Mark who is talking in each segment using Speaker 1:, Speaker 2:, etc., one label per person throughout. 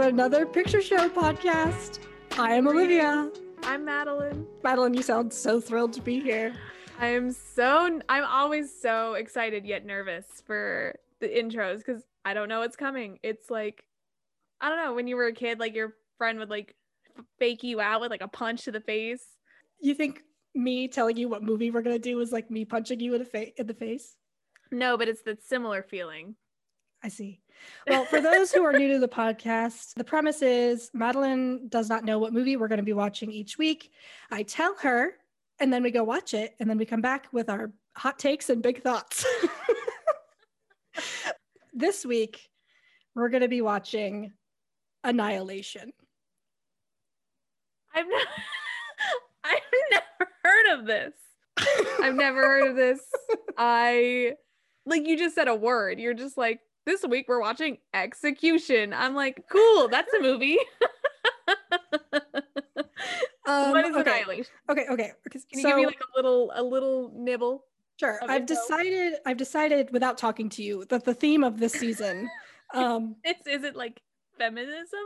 Speaker 1: to another picture show podcast. I am Olivia.
Speaker 2: I'm Madeline.
Speaker 1: Madeline, you sound so thrilled to be here.
Speaker 2: I am so I'm always so excited yet nervous for the intros because I don't know what's coming. It's like I don't know when you were a kid, like your friend would like fake you out with like a punch to the face.
Speaker 1: You think me telling you what movie we're gonna do is like me punching you in the, fa- in the face?
Speaker 2: No, but it's that similar feeling.
Speaker 1: I see. Well, for those who are new to the podcast, the premise is Madeline does not know what movie we're going to be watching each week. I tell her, and then we go watch it, and then we come back with our hot takes and big thoughts. this week, we're going to be watching Annihilation.
Speaker 2: I've never, I've never heard of this. I've never heard of this. I like you just said a word. You're just like this week we're watching Execution. I'm like, cool, that's a movie.
Speaker 1: Um,
Speaker 2: what is
Speaker 1: okay.
Speaker 2: Annihilation?
Speaker 1: Okay, okay.
Speaker 2: Can you
Speaker 1: so,
Speaker 2: give me like a little a little nibble?
Speaker 1: sure. I've decided. I've decided without talking to you that the theme of this season um,
Speaker 2: It's is it like feminism?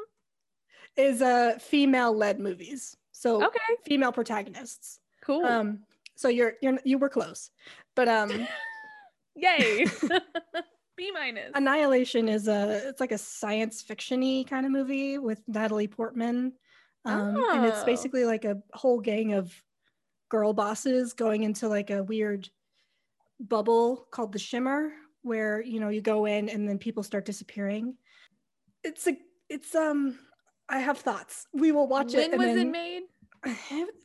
Speaker 1: is uh, female-led movies. So
Speaker 2: Okay,
Speaker 1: female protagonists.
Speaker 2: cool.
Speaker 1: Um, so you're you're you were close, but um,
Speaker 2: Yay. B minus.
Speaker 1: Annihilation is a it's like a science fictiony kind of movie with Natalie Portman, um, and it's
Speaker 2: Oh.
Speaker 1: basically like a whole gang of girl bosses going into like a weird bubble called the Shimmer, where you know you go in and then people start disappearing. It's a it's um I have thoughts. We will watch it.
Speaker 2: when was it
Speaker 1: then-
Speaker 2: made?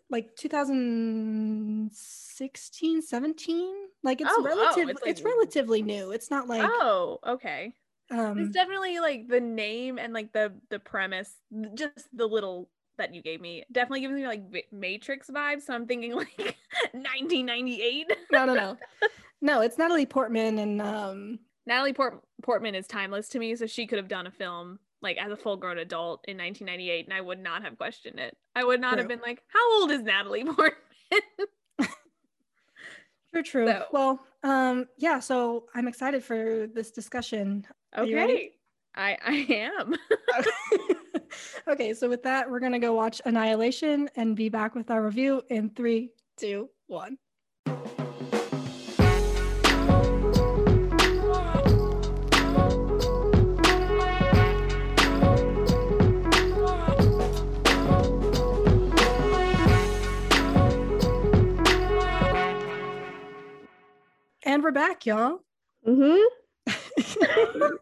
Speaker 1: like 2016 17 like it's
Speaker 2: Oh, oh,
Speaker 1: relative
Speaker 2: it's,
Speaker 1: it's,
Speaker 2: like-
Speaker 1: relatively new it's not like
Speaker 2: oh, okay.
Speaker 1: um
Speaker 2: it's definitely like the name and like the the premise, just the little that you gave me, definitely gives me like Matrix vibes. So I'm thinking like 1998.
Speaker 1: no no no no it's natalie portman and um
Speaker 2: Natalie Port- Portman is timeless to me, so she could have done a film like as a full grown adult in 1998, and I would not have questioned it. I would not have been like, "How old is Natalie Portman?"
Speaker 1: True true
Speaker 2: So-
Speaker 1: well um yeah so i'm excited for this discussion Are you ready?
Speaker 2: okay, I I am.
Speaker 1: okay so with that we're gonna go watch annihilation and be back with our review in three two one and we're back y'all
Speaker 2: Mm-hmm.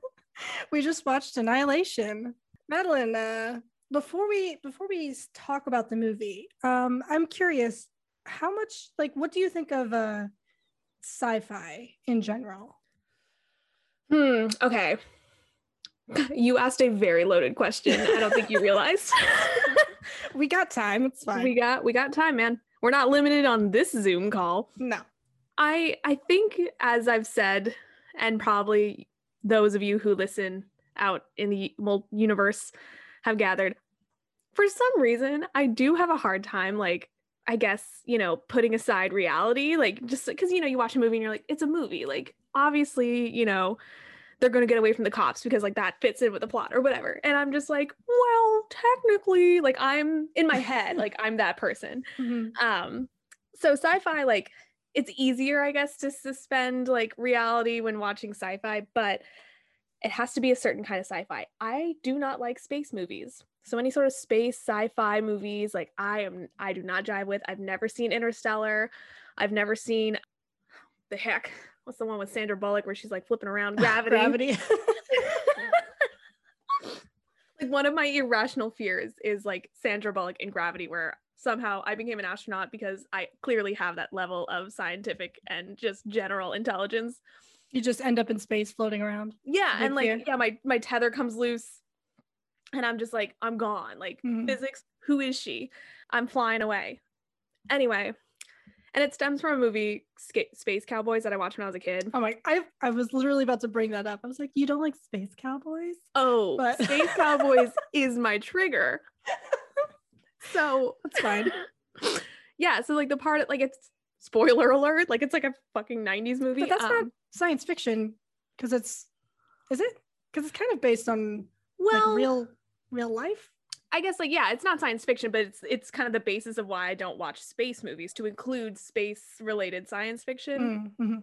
Speaker 1: we just watched Annihilation. Madeline, uh, before we before we talk about the movie, um, I'm curious, how much like what do you think of uh sci-fi in general?
Speaker 2: Hmm. Okay. You asked a very loaded question. I don't think you realized.
Speaker 1: We got time, it's fine.
Speaker 2: we got we got time, man. We're not limited on this Zoom call.
Speaker 1: no.
Speaker 2: I I think as I've said, and probably those of you who listen out in the universe have gathered, for some reason I do have a hard time, like I guess you know, putting aside reality, like just because you know you watch a movie and you're like, it's a movie, like obviously you know they're going to get away from the cops because like that fits in with the plot or whatever and i'm just like well technically like i'm in my head like i'm that person
Speaker 1: Mhm.
Speaker 2: um so sci-fi like it's easier i guess to suspend like reality when watching sci-fi but it has to be a certain kind of sci-fi. I do not like space movies. So any sort of space sci-fi movies like i am i do not jive with. I've never seen interstellar. I've never seen the heck what's the one with sandra bullock where she's like flipping around? Gravity.
Speaker 1: Gravity.
Speaker 2: like one of my irrational fears is like Sandra Bullock in Gravity, where somehow I became an astronaut because I clearly have that level of scientific and just general intelligence.
Speaker 1: you just end up in space floating around.
Speaker 2: Yeah, and like yeah, my my tether comes loose, and I'm just like I'm gone. Like
Speaker 1: Mhm.
Speaker 2: physics, who is she? I'm flying away. Anyway, and it stems from a movie Sca- Space Cowboys that I watched when I was a kid.
Speaker 1: Oh my I I was literally about to bring that up. I was like, you don't like space cowboys?
Speaker 2: Oh,
Speaker 1: But-
Speaker 2: Space Cowboys is my trigger. So
Speaker 1: That's fine.
Speaker 2: yeah, so like the part like it's spoiler alert, like it's like a fucking 90s movie.
Speaker 1: But that's not
Speaker 2: um,
Speaker 1: science fiction because it's is it? Because it's kind of based on
Speaker 2: well
Speaker 1: like real real life.
Speaker 2: I guess like yeah, it's not science fiction, but it's it's kind of the basis of why I don't watch space movies to include space related science fiction.
Speaker 1: Mm-hmm.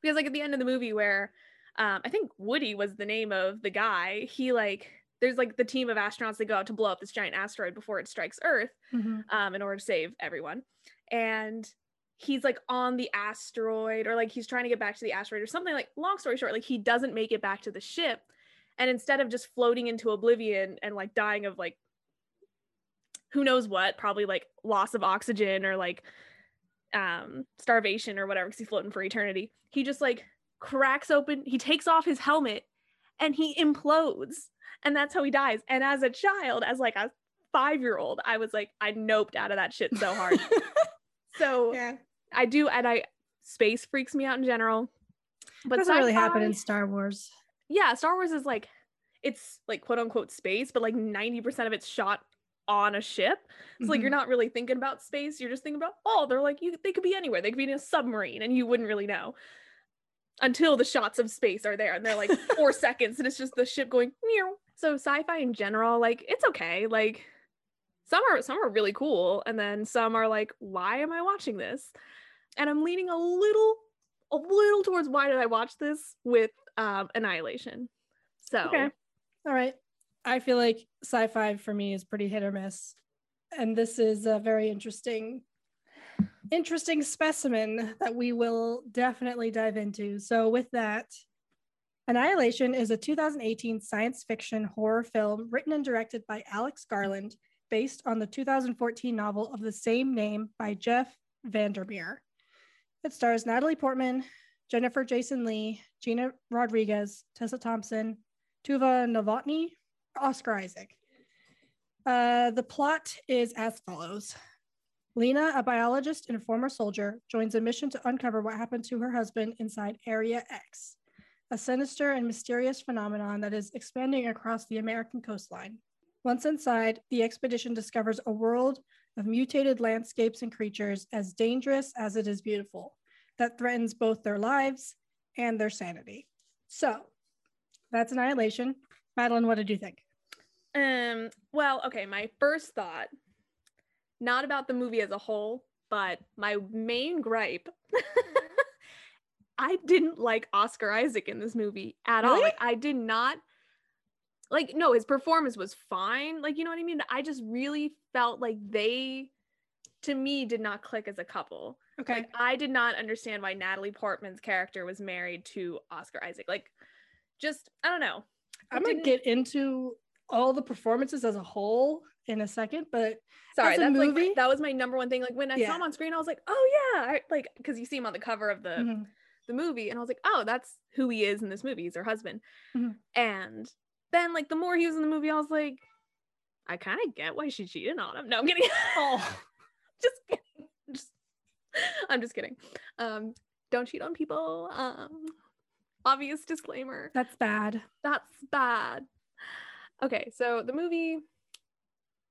Speaker 2: Because like at the end of the movie where um, I think Woody was the name of the guy, he like there's like the team of astronauts that go out to blow up this giant asteroid before it strikes Earth
Speaker 1: Mm-hmm.
Speaker 2: um, in order to save everyone. And he's like on the asteroid, or like he's trying to get back to the asteroid, or something like. Long story short, like he doesn't make it back to the ship, and instead of just floating into oblivion and like dying of like who knows what, probably like loss of oxygen or like um starvation or whatever, because he's floating for eternity. He just like cracks open. He takes off his helmet, and he implodes, and that's how he dies. And as a child, as like a five year old, I was like, I noped out of that shit so hard. so
Speaker 1: yeah,
Speaker 2: I do, and I space freaks me out in general. But
Speaker 1: doesn't really happen in Star Wars.
Speaker 2: Yeah, Star Wars is like it's like quote unquote space, but like 90% of it's shot on a ship. So like you're
Speaker 1: Mhm.
Speaker 2: not really thinking about space. You're just thinking about, oh, they're like you they could be anywhere. They could be in a submarine and you wouldn't really know. Until the shots of space are there and they're like four seconds and it's just the ship going meow. So sci-fi in general, like it's okay. Like some are some are really cool and then some are like why am i watching this and i'm leaning a little a little towards why did i watch this with um annihilation so
Speaker 1: Okay. All right. I feel like sci-fi for me is pretty hit or miss. And this is a very interesting interesting specimen that we will definitely dive into. So with that, Annihilation is a 2018 science fiction horror film written and directed by Alex Garland, based on the 2014 novel of the same name by Jeff Vandermeer. It stars Natalie Portman, Jennifer Jason Lee, Gina Rodriguez, Tessa Thompson, Tuva Novotny, Oscar Isaac. Uh, the plot is as follows Lena, a biologist and former soldier, joins a mission to uncover what happened to her husband inside Area X, a sinister and mysterious phenomenon that is expanding across the American coastline. Once inside, the expedition discovers a world of mutated landscapes and creatures as dangerous as it is beautiful, that threatens both their lives and their sanity. So, that's Annihilation. Madeline, what did you think?
Speaker 2: um well okay my first thought not about the movie as a whole but my main gripe i didn't like oscar isaac in this movie at all like i did not like no his performance was fine like you know what i mean i just really felt like they to me did not click as a couple
Speaker 1: Okay.
Speaker 2: like i did not understand why natalie portman's character was married to oscar isaac like just i don't know
Speaker 1: I'm going to get into all the performances as a whole in a second, but
Speaker 2: Sorry, that's like
Speaker 1: movie?
Speaker 2: my- that was my number one thing. Like when I
Speaker 1: Yeah.
Speaker 2: saw him on screen, I was like, oh yeah, I, like because you see him on the cover of the
Speaker 1: mhm,
Speaker 2: the movie, and I was like, oh, that's who he is in this movie. He's her husband.
Speaker 1: Mhm.
Speaker 2: And then like the more he was in the movie, I was like, I kind of get why she cheated on him. No, I'm kidding.
Speaker 1: Oh.
Speaker 2: just kidding. Just, I'm just kidding. Um, don't cheat on people. Um, obvious disclaimer.
Speaker 1: that's bad.
Speaker 2: That's bad. Okay, so the movie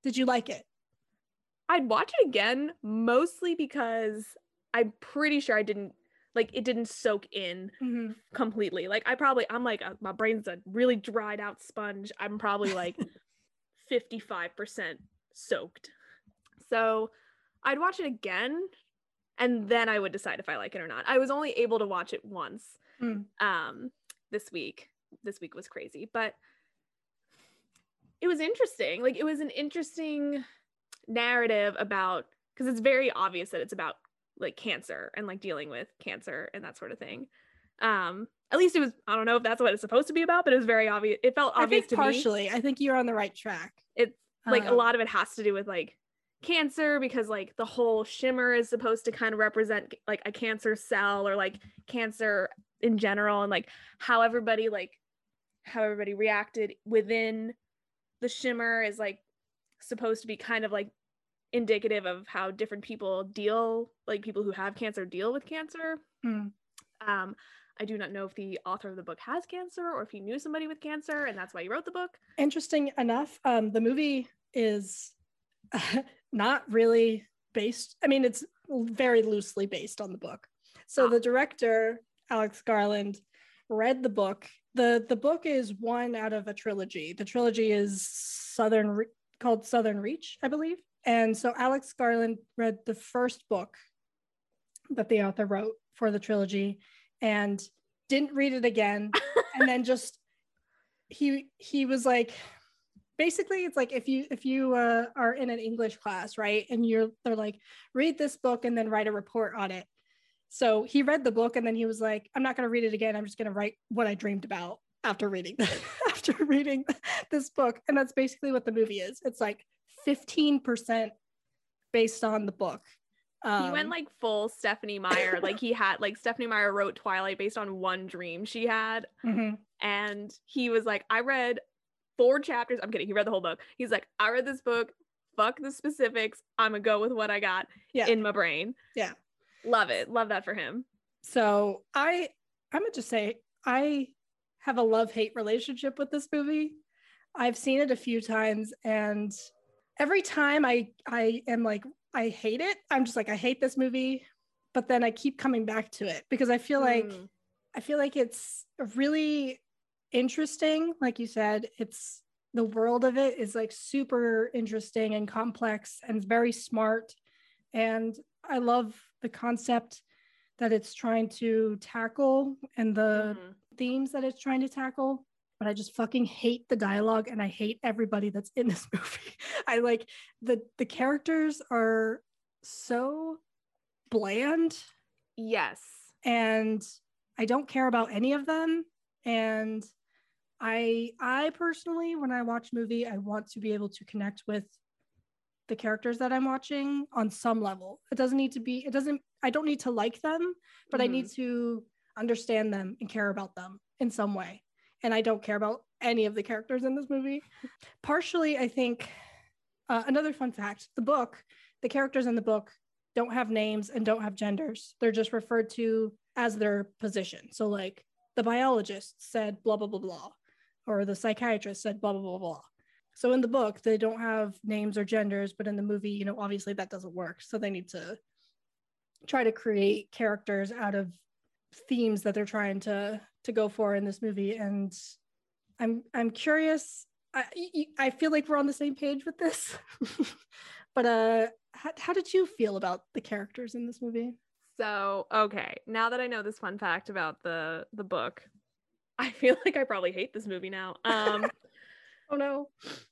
Speaker 1: Did you like it?
Speaker 2: I'd watch it again mostly because I'm pretty sure I didn't like it didn't soak in
Speaker 1: Mhm.
Speaker 2: completely. Like I probably I'm like a, my brain's a really dried out sponge. I'm probably like 55% soaked. So I'd watch it again and then I would decide if I like it or not. I was only able to watch it once
Speaker 1: Mm.
Speaker 2: um this week. This week was crazy, but it was interesting. Like it was an interesting narrative about because it's very obvious that it's about like cancer and like dealing with cancer and that sort of thing. Um, at least it was. I don't know if that's what it's supposed to be about, but it was very obvious. It felt
Speaker 1: I
Speaker 2: obvious
Speaker 1: think
Speaker 2: to me.
Speaker 1: partially. I think you're on the right track.
Speaker 2: It's like a
Speaker 1: Um,
Speaker 2: lot of it has to do with like cancer because like the whole shimmer is supposed to kind of represent like a cancer cell or like cancer in general and like how everybody like how everybody reacted within the shimmer is like supposed to be kind of like indicative of how different people deal like people who have cancer deal with cancer
Speaker 1: Mm.
Speaker 2: um i do not know if the author of the book has cancer or if he knew somebody with cancer and that's why he wrote the book
Speaker 1: Interesting enough, um, the movie is not really based. I mean, it's very loosely based on the book. So
Speaker 2: Ah.
Speaker 1: the director, Alex Garland, read the book. the The book is one out of a trilogy. The trilogy is Southern Re- called Southern Reach, I believe. And so Alex Garland read the first book that the author wrote for the trilogy and didn't read it again. And then just he he was like basically it's like if you if you uh, are in an english class right and you're they're like read this book and then write a report on it. So he read the book and then he was like i'm not going to read it again. I'm just going to write what i dreamed about after reading after reading this book. And that's basically what the movie is. It's like 15% based on the book
Speaker 2: um, he went um, like full Stephenie Meyer. like he had like Stephenie Meyer wrote Twilight based on one dream she had. Mm-hmm. And he was like, I read four chapters. I'm kidding. He read the whole book. He's like, I read this book. Fuck the specifics. I'm gonna go with what I got yeah. in my brain.
Speaker 1: Yeah.
Speaker 2: Love it. Love that for him.
Speaker 1: So I I'm gonna just say I have a love-hate relationship with this movie. I've seen it a few times and every time I I am like I hate it. I'm just like I hate this movie, but then I keep coming back to it because I feel like mm. I feel like it's really interesting. Like you said, it's the world of it is like super interesting and complex and very smart. And I love the concept that it's trying to tackle and the mm-hmm. themes that it's trying to tackle but I just fucking hate the dialogue and I hate everybody that's in this movie. I like the the characters are so bland.
Speaker 2: Yes.
Speaker 1: And I don't care about any of them and I I personally when I watch movie I want to be able to connect with the characters that I'm watching on some level. It doesn't need to be it doesn't I don't need to like them, but mm-hmm. I need mm-hmm. to understand them and care about them in some way and I don't care about any of the characters in this movie. Partially, I think uh, another fun fact the book, the characters in the book don't have names and don't have genders. They're just referred to as their position. So, like, the biologist said blah, blah, blah, blah, or the psychiatrist said blah, blah, blah, blah. So, in the book, they don't have names or genders, but in the movie, you know, obviously that doesn't work. So, they need to try to create characters out of themes that they're trying to to go for in this movie. And i'm i'm curious. I i feel like we're on the same page with this. But uh how, how did you feel about the characters in this movie?
Speaker 2: So okay. Now that i know this fun fact about the the book i feel like i probably hate this movie now. Um
Speaker 1: oh no.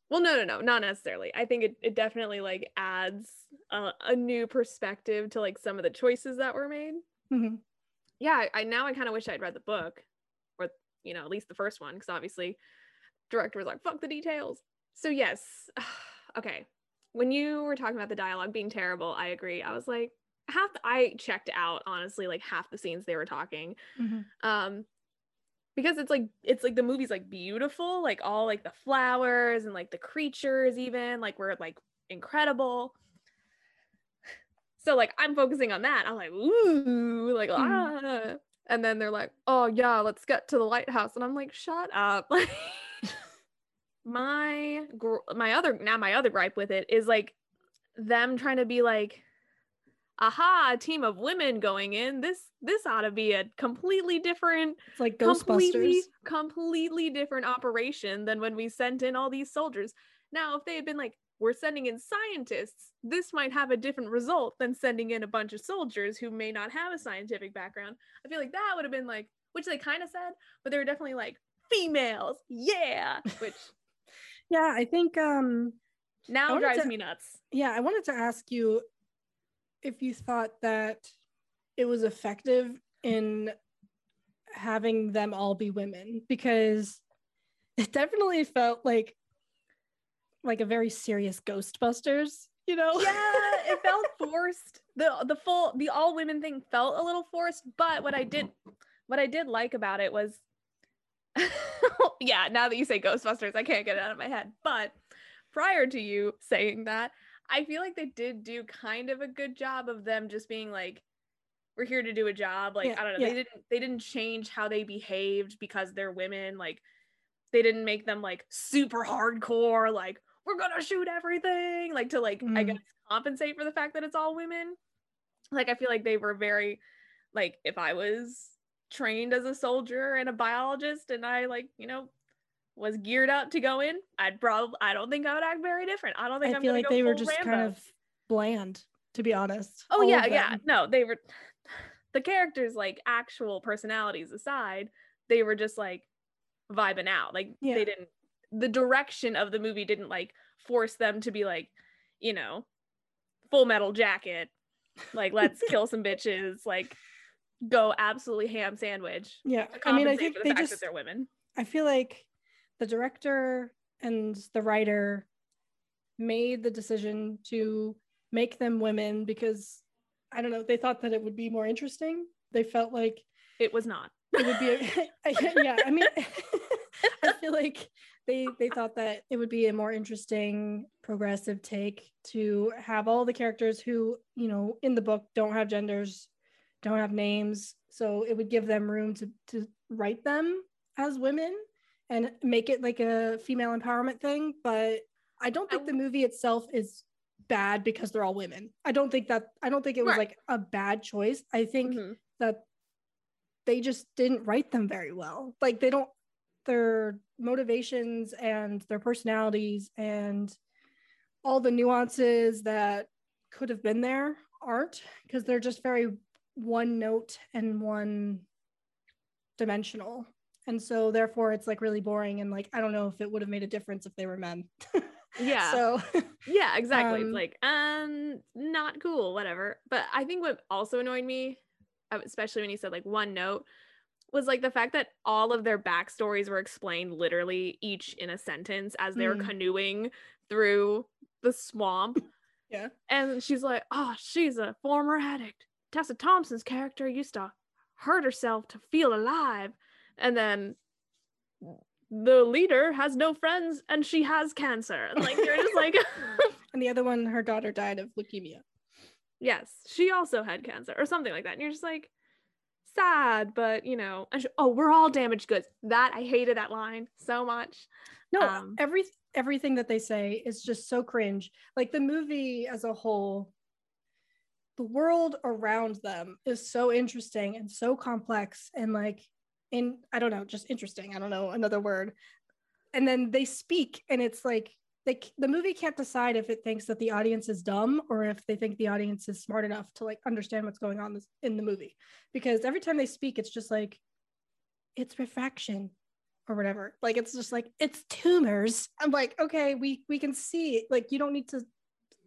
Speaker 2: Well no no no not necessarily. I think it, it definitely like adds a, a new perspective to like some of the choices that were made. Mm-hmm. Yeah, I now I kind of wish I'd read the book, you know, at least the first one, because obviously, director was like, "Fuck the details." So yes, okay. When you were talking about the dialogue being terrible, I agree. I was like, half I checked out honestly, like half the scenes they were talking, mm-hmm. um, because it's like it's like the movie's like beautiful, like all like the flowers and like the creatures, even like were like incredible so like I'm focusing on that. I'm like, ooh, like mm. ah. And then they're like, oh yeah, let's get to the lighthouse. And I'm like, shut up. Like my my other now my other gripe with it is like them trying to be like aha a team of women going in this this ought to be a completely different
Speaker 1: it's like ghostbusters completely,
Speaker 2: completely different operation than when we sent in all these soldiers now if they had been like we're sending in scientists, this might have a different result than sending in a bunch of soldiers who may not have a scientific background. I feel like that would have been like, which they kind of said, but they were definitely like females, yeah. Which,
Speaker 1: yeah, I think um
Speaker 2: now drives
Speaker 1: to,
Speaker 2: me nuts.
Speaker 1: Yeah, I wanted to ask you if you thought that it was effective in having them all be women because it definitely felt like like a very serious Ghostbusters, you know?
Speaker 2: Yeah, it felt forced. The the full the all women thing felt a little forced, but what I did what I did like about it was yeah, now that you say Ghostbusters, I can't get it out of my head. But prior to you saying that, I feel like they did do kind of a good job of them just being like we're here to do a job. Like, yeah, I don't know, yeah. they didn't they didn't change how they behaved because they're women. Like they didn't make them like super hardcore, like we're gonna shoot everything like to like mm. i guess compensate for the fact that it's all women like i feel like they were very like if i was trained as a soldier and a biologist and I like, you know, was geared up to go in, I'd probably I don't think I would act very different. I don't think
Speaker 1: I
Speaker 2: am
Speaker 1: feel like they were just
Speaker 2: Rambo.
Speaker 1: kind of bland, to be honest.
Speaker 2: Oh yeah, yeah. No, they were the characters like actual personalities aside, they were just like vibing out. Like
Speaker 1: Yeah.
Speaker 2: they didn't the direction of the movie didn't like force them to be like, you know, full metal jacket. Like let's kill some bitches, like go absolutely ham sandwich.
Speaker 1: Yeah, I mean, I think
Speaker 2: the
Speaker 1: they
Speaker 2: fact
Speaker 1: just.
Speaker 2: that they're women.
Speaker 1: I feel like the director and the writer made the decision to make them women because I don't know, they thought that it would be more interesting. They felt like
Speaker 2: It was not.
Speaker 1: it would be a, yeah, I mean I feel like they they thought that it would be a more interesting progressive take to have all the characters who, you know, in the book don't have genders, don't have names, so it would give them room to to write them as women and make it like a female empowerment thing, but I don't think the movie itself is bad because they're all women. I don't think that I don't think it was
Speaker 2: Right.
Speaker 1: like a bad choice. I think
Speaker 2: Mhm.
Speaker 1: that they just didn't write them very well. Like they don't their motivations and their personalities and all the nuances that could have been there aren't because they're just very one note and one dimensional. And so therefore it's like really boring and like I don't know if it would have made a difference if they were men.
Speaker 2: Yeah.
Speaker 1: so
Speaker 2: Yeah, exactly.
Speaker 1: Um,
Speaker 2: it's like, um, not cool, whatever. But I think what also annoyed me, uh, especially when you said like one note, was like the fact that all of their backstories were explained literally each in a sentence as they were
Speaker 1: Mm.
Speaker 2: canoeing through the swamp.
Speaker 1: Yeah.
Speaker 2: And she's like, oh, she's a former addict. Tessa Thompson's character used to hurt herself to feel alive. And then the leader has no friends and she has cancer. Like, you're just like,
Speaker 1: and the other one her daughter died of leukemia.
Speaker 2: yes, she also had cancer or something like that. And you're just like, sad, but you know, she, oh, we're all damaged goods. That I hated that line so much.
Speaker 1: No,
Speaker 2: Um,
Speaker 1: every everything that they say is just so cringe. Like the movie as a whole, the world around them is so interesting and so complex and like in I don't know, just interesting. I don't know another word. And then they speak and it's like they the movie can't decide if it thinks that the audience is dumb or if they think the audience is smart enough to like understand what's going on this, in the movie. Because every time they speak it's just like it's refraction or whatever. Like it's just like it's tumors. I'm like okay we we can see like you don't need to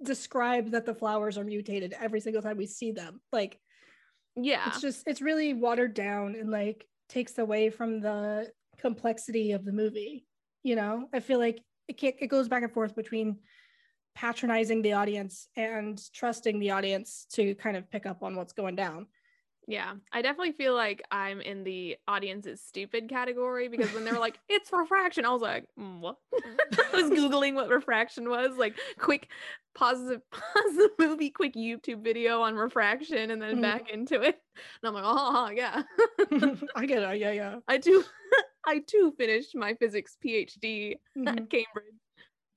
Speaker 1: describe that the flowers are mutated every single time we see them. Like
Speaker 2: Yeah.
Speaker 1: it's just it's really watered down and like takes away from the complexity of the movie you know? I feel like it can't it goes back and forth between patronizing the audience and trusting the audience to kind of pick up on what's going down
Speaker 2: Yeah, I definitely feel like I'm in the audience is stupid category because when they were like, it's refraction, I was like, mm, what? I was Googling what refraction was, like quick pause the, pause the movie, quick YouTube video on refraction and then back into it. And I'm like, oh, yeah.
Speaker 1: i get it yeah yeah
Speaker 2: I too, I too finished my physics PhD
Speaker 1: Mhm.
Speaker 2: at Cambridge.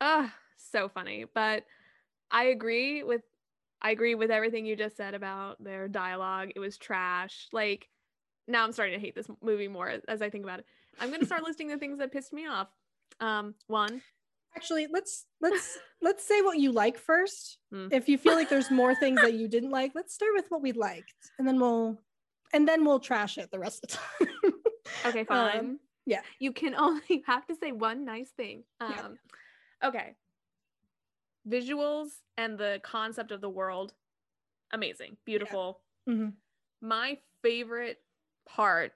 Speaker 2: Ah, so funny. But I agree with I agree with everything you just said about their dialogue. It was trash. Like now I'm starting to hate this movie more as I think about it. I'm gonna start listing the things that pissed me off. Um, one,
Speaker 1: actually let's let's let's say what you like first
Speaker 2: Hmm.
Speaker 1: if you feel like there's more things that you didn't like let's start with what we liked and then we'll and then we'll trash it the rest of the time
Speaker 2: okay,
Speaker 1: Um,
Speaker 2: fine.
Speaker 1: Yeah.
Speaker 2: You can only have to say one nice thing. Um,
Speaker 1: Yeah.
Speaker 2: okay. Visuals and the concept of the world, amazing, beautiful.
Speaker 1: Mhm.
Speaker 2: my favorite part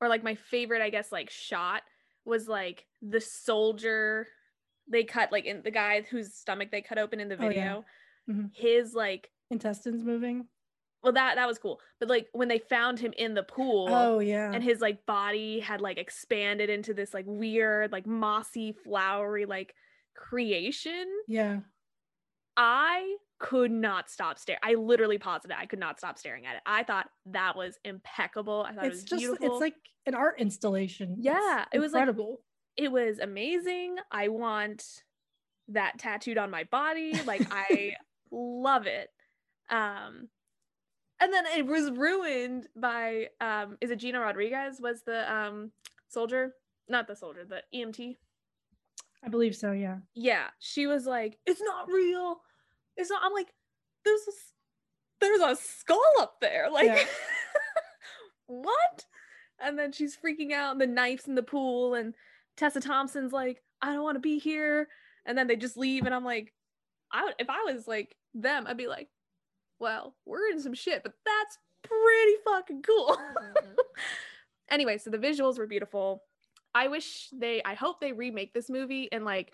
Speaker 2: or like my favorite i guess like shot was like the soldier they cut like in the guy whose stomach they cut open in the
Speaker 1: Oh, yeah.
Speaker 2: video
Speaker 1: Mhm.
Speaker 2: his like
Speaker 1: intestines moving
Speaker 2: well that that was cool but like when they found him in the pool
Speaker 1: oh yeah
Speaker 2: and his like body had like expanded into this like weird like mossy flowery like creation
Speaker 1: yeah
Speaker 2: I could not stop staring. I literally paused it. I could not stop staring at it. I thought that was impeccable. I thought
Speaker 1: it's
Speaker 2: it was
Speaker 1: just
Speaker 2: beautiful.
Speaker 1: it's like an art installation It's
Speaker 2: Yeah, it was like-
Speaker 1: incredible
Speaker 2: it was amazing. I want that tattooed on my body. Like I love it. Um and then it was ruined by um is it Gina Rodriguez was the um soldier? Not the soldier, the EMT.
Speaker 1: I believe so, yeah.
Speaker 2: Yeah, she was like, "It's not real. It's not." I'm like, "There's a there's a skull up there." Like,
Speaker 1: Yeah.
Speaker 2: what? And then she's freaking out, and the knives in the pool, and Tessa Thompson's like, "I don't want to be here," and then they just leave, and I'm like, I would if I was like them, I'd be like, "Well, we're in some shit, but that's pretty fucking cool." Mm-hmm. anyway, so the visuals were beautiful. I wish they I hope they remake this movie in like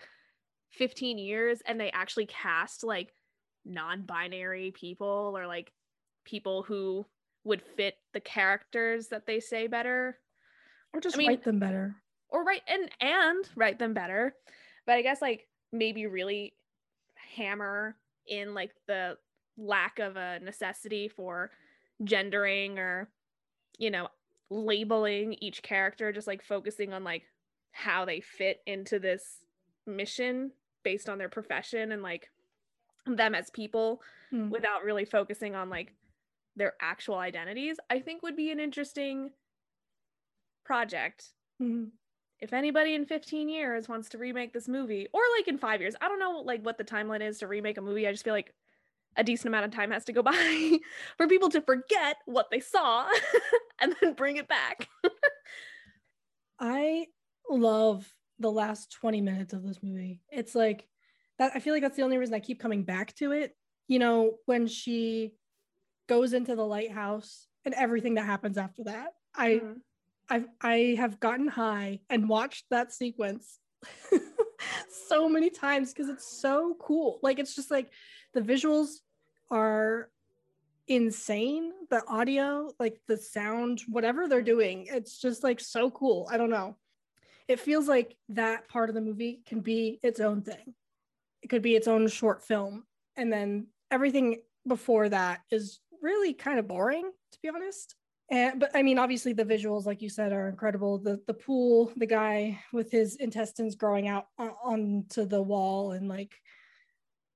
Speaker 2: 15 years and they actually cast like non-binary people or like people who would fit the characters that they say better
Speaker 1: Or just
Speaker 2: I mean-
Speaker 1: write them better.
Speaker 2: or write and and write them better but i guess like maybe really hammer in like the lack of a necessity for gendering or you know labeling each character just like focusing on like how they fit into this mission based on their profession and like them as people
Speaker 1: Hmm.
Speaker 2: without really focusing on like their actual identities i think would be an interesting project
Speaker 1: Mhm.
Speaker 2: if anybody in 15 years wants to remake this movie or like in five years i don't know like what the timeline is to remake a movie i just feel like a decent amount of time has to go by for people to forget what they saw and then bring it back
Speaker 1: I love the last 20 minutes of this movie. It's like that I feel like that's the only reason I keep coming back to it. You know, when she goes into the lighthouse and everything that happens after that. I
Speaker 2: Mhm.
Speaker 1: I've I have gotten high and watched that sequence so many times because it's so cool. Like it's just like the visuals are insane. The audio, like the sound, whatever they're doing, it's just like so cool. I don't know. It feels like that part of the movie can be its own thing. It could be its own short film. And then everything before that is really kind of boring, to be honest. And but I mean, obviously the visuals, like you said, are incredible. The the pool, the guy with his intestines growing out uh, onto the wall, and like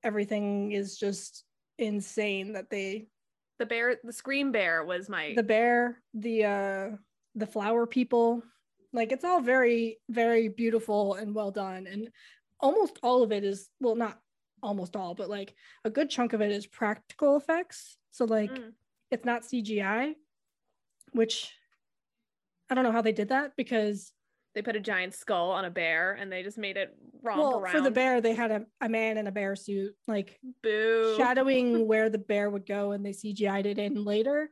Speaker 1: everything is just insane. That they
Speaker 2: the bear the scream bear was my
Speaker 1: the bear, the uh the flower people, like it's all very very beautiful and well done. And almost all of it is well, not almost all, but like a good chunk of it is practical effects. So like
Speaker 2: Mm.
Speaker 1: it's not CGI, which I don't know how they did that because
Speaker 2: they put a giant skull on a bear and they just made it romp
Speaker 1: well
Speaker 2: around
Speaker 1: for the bear they had a, a man in a bear suit like
Speaker 2: boo
Speaker 1: shadowing where the bear would go and they CGI'd it in later.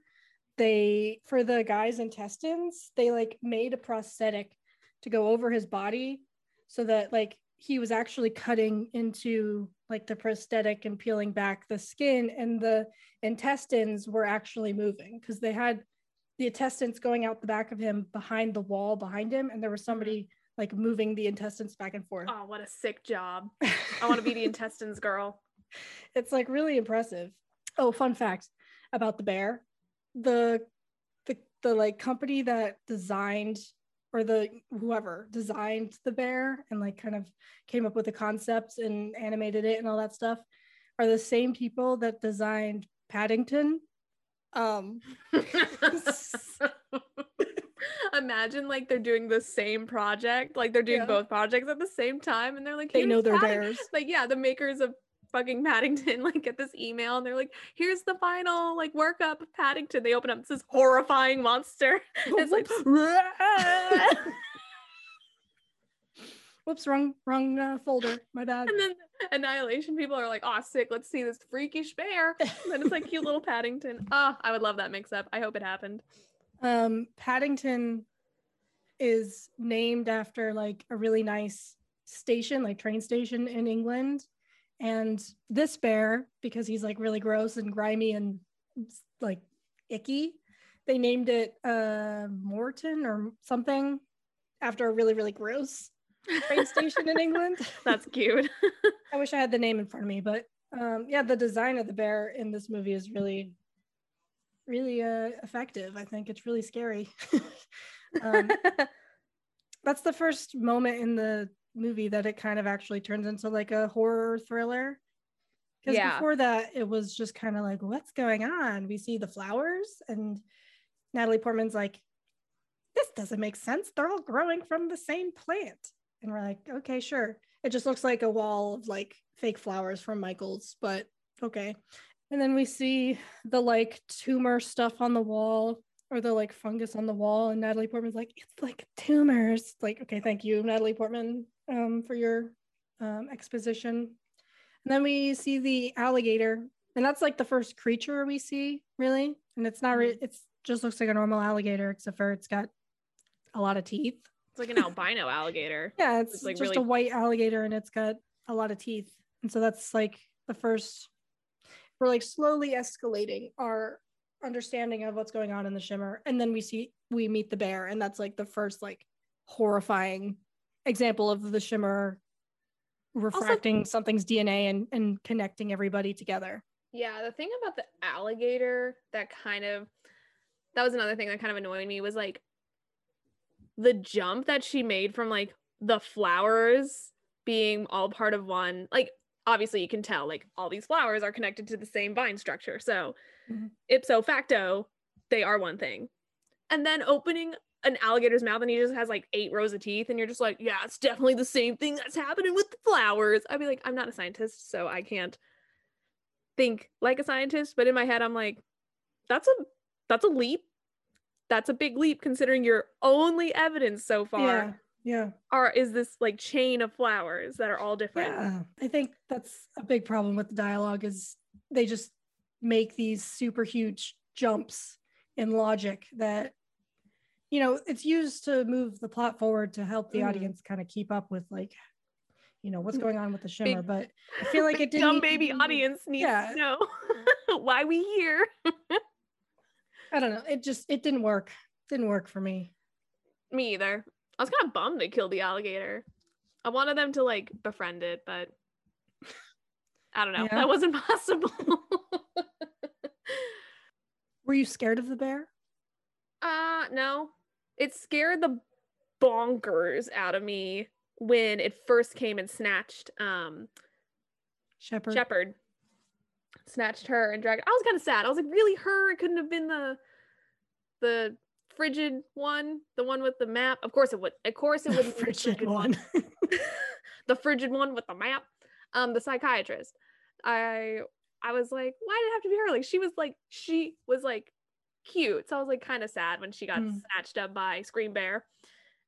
Speaker 1: They for the guy's intestines, they like made a prosthetic to go over his body so that like he was actually cutting into like the prosthetic and peeling back the skin and the intestines were actually moving because they had the intestines going out the back of him behind the wall behind him and there was mm-hmm. somebody like moving the intestines back and forth.
Speaker 2: oh what a sick job i want to be the intestines girl
Speaker 1: it's like really impressive. Oh, fun fact about the bear. The the the like company that designed or the whoever designed the bear and like kind of came up with the concepts and animated it and all that stuff are the same people that designed Paddington. Um
Speaker 2: Imagine like they're doing the same project, like they're doing
Speaker 1: Yeah.
Speaker 2: both projects at the same time, and they're like,
Speaker 1: they know
Speaker 2: "Here's
Speaker 1: they're
Speaker 2: Padding-"
Speaker 1: bears.
Speaker 2: Like, yeah, the makers of fucking Paddington like get this email, and they're like, "Here's the final like workup of Paddington." They open up this horrifying monster. It's like,
Speaker 1: Whoops, wrong wrong uh, folder. My bad.
Speaker 2: and then Annihilation people are like, "Oh, sick! Let's see this freakish bear." And then it's like cute little Paddington. Ah, I would love that mix up. I hope it happened.
Speaker 1: Um, Paddington is named after like a really nice station, like train station in England. And this bear, because he's like really gross and grimy and like icky, they named it uh Morton or something after a really, really gross train station in England.
Speaker 2: That's cute.
Speaker 1: I wish I had the name in front of me, but um, yeah, the design of the bear in this movie is really, really uh, effective. I think it's really scary. um, that's the first moment in the movie that it kind of actually turns into like a horror thriller. Because
Speaker 2: Yeah.
Speaker 1: before that, it was just kind of like, what's going on? We see the flowers, and Natalie Portman's like, this doesn't make sense. They're all growing from the same plant. And we're like, okay, sure. It just looks like a wall of like fake flowers from Michael's, but okay. And then we see the like tumor stuff on the wall or the like fungus on the wall. And Natalie Portman's like, it's like tumors. It's like, okay, thank you, Natalie Portman, um, for your um, exposition. And then we see the alligator, and that's like the first creature we see, really. And it's not, re- it's just looks like a normal alligator, except for it's got a lot of teeth.
Speaker 2: Like an albino alligator.
Speaker 1: Yeah, it's,
Speaker 2: It's, like,
Speaker 1: just
Speaker 2: really-
Speaker 1: a white alligator, and it's got a lot of teeth. And so that's like the first. We're like slowly escalating our understanding of what's going on in the shimmer, and then we see we meet the bear, and that's like the first like horrifying example of the shimmer refracting something's DNA and and connecting everybody together.
Speaker 2: Yeah, the thing about the alligator that kind of that was another thing that kind of annoyed me was like the jump that she made from like the flowers being all part of one. Like obviously you can tell like all these flowers are connected to the same vine structure. So
Speaker 1: Mhm.
Speaker 2: ipso facto, they are one thing. And then opening an alligator's mouth and he just has like eight rows of teeth and you're just like, yeah, it's definitely the same thing that's happening with the flowers. I'd be like, I'm not a scientist, so I can't think like a scientist, but in my head I'm like that's a that's a leap. That's a big leap considering your only evidence so far
Speaker 1: Yeah, yeah.
Speaker 2: are is this like chain of flowers that are all different.
Speaker 1: Yeah, I think that's a big problem with the dialogue is they just make these super huge jumps in logic that you know it's used to move the plot forward to help the
Speaker 2: Mhm.
Speaker 1: audience kind of keep up with like you know what's going on with the
Speaker 2: Big-
Speaker 1: shimmer but i feel like it didn't
Speaker 2: dumb baby audience needs
Speaker 1: Yeah.
Speaker 2: to know why we here.
Speaker 1: i don't know it just it didn't work didn't work for me
Speaker 2: Me either. I was kind of bummed they killed the alligator. I wanted them to like befriend it, but I don't know.
Speaker 1: Yeah.
Speaker 2: That wasn't possible.
Speaker 1: were you scared of the bear
Speaker 2: uh no. It scared the bonkers out of me when it first came and snatched um
Speaker 1: sheppard
Speaker 2: Sheppard. Snatched her and dragged I was kind of sad. I was like, really her? It couldn't have been the the frigid one, the one with the map. Of course it would. Of course it
Speaker 1: the
Speaker 2: be the
Speaker 1: frigid one
Speaker 2: the frigid one with the map. Um, the psychiatrist. I I was like, why did it have to be her? Like she was like she was like cute. So I was like kind of sad when she got
Speaker 1: Mm.
Speaker 2: snatched up by Scream Bear,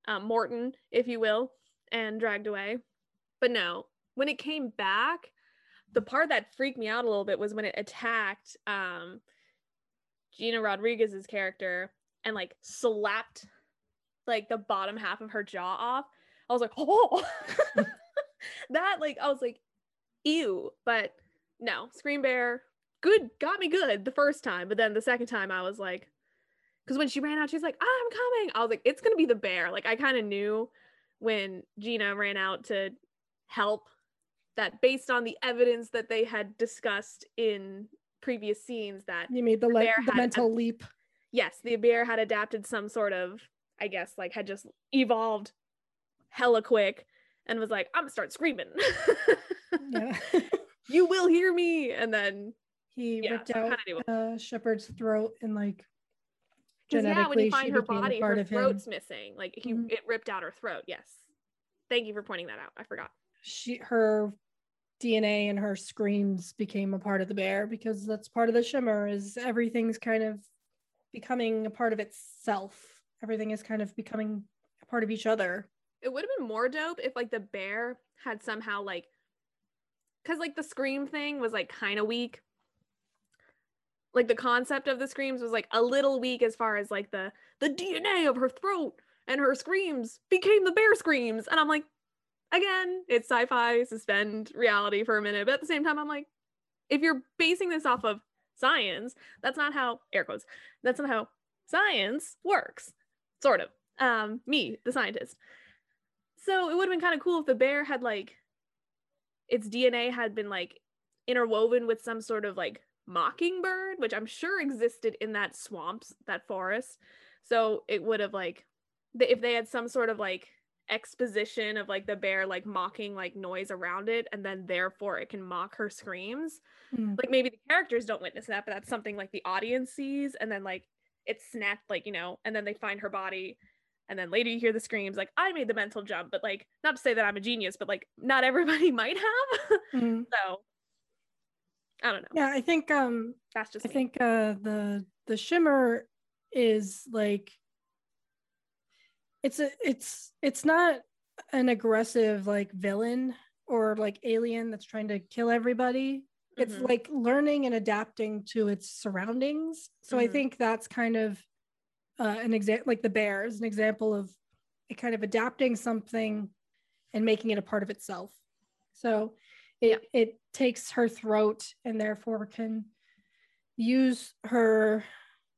Speaker 2: um, Morton, if you will, and dragged away. But no, when it came back, the part that freaked me out a little bit was when it attacked um Gina Rodriguez's character and like slapped like the bottom half of her jaw off. I was like, oh, that like I was like, ew. But no, Scream Bear, good, got me good the first time, but then the second time I was like, because when she ran out, she's like, I'm coming. I was like, it's gonna be the bear. Like I kind of knew when Gina ran out to help that based on the evidence that they had discussed in previous scenes that
Speaker 1: you made the, le- the mental leap
Speaker 2: yes, the bear had adapted some sort of, I guess, like had just evolved hella quick and was like, I'm gonna start screaming.
Speaker 1: yeah
Speaker 2: you will hear me. And then,
Speaker 1: he
Speaker 2: yeah,
Speaker 1: ripped out uh, sheppard's throat and like
Speaker 2: yeah, when you find her body, her
Speaker 1: of him.
Speaker 2: throat's missing. Like he,
Speaker 1: Mhm.
Speaker 2: it ripped out her throat. Yes. Thank you for pointing that out. I forgot.
Speaker 1: She her DNA and her screams became a part of the bear because that's part of the shimmer is everything's kind of becoming a part of itself. Everything is kind of becoming a part of each other.
Speaker 2: It would have been more dope if like the bear had somehow like, because like the scream thing was like kind of weak. Like the concept of the screams was like a little weak as far as like the the DNA of her throat and her screams became the bear screams, and I'm like, again, it's sci-fi. Suspend reality for a minute, but at the same time, I'm like, if you're basing this off of science, that's not how air quotes. That's not how science works. Sort of. Um, me, the scientist. So it would have been kind of cool if the bear had like its DNA had been like interwoven with some sort of like mockingbird, which I'm sure existed in that swamps, that forest. So it would have like if they had some sort of like exposition of like the bear like mocking like noise around it and then therefore it can mock her screams
Speaker 1: Mm.
Speaker 2: like maybe the characters don't witness that but that's something like the audience sees and then like it's snapped like you know and then they find her body and then later you hear the screams like i made the mental jump but like not to say that i'm a genius but like not everybody might have
Speaker 1: Mm.
Speaker 2: so i don't know
Speaker 1: Yeah, I think um
Speaker 2: that's just
Speaker 1: I
Speaker 2: me.
Speaker 1: think uh the the shimmer is like it's a it's it's not an aggressive like villain or like alien that's trying to kill everybody. It's
Speaker 2: Mhm.
Speaker 1: like learning and adapting to its surroundings. So I
Speaker 2: Mhm.
Speaker 1: think that's kind of uh, an example like the bear is an example of it kind of adapting something and making it a part of itself. So it it takes her throat and therefore can use her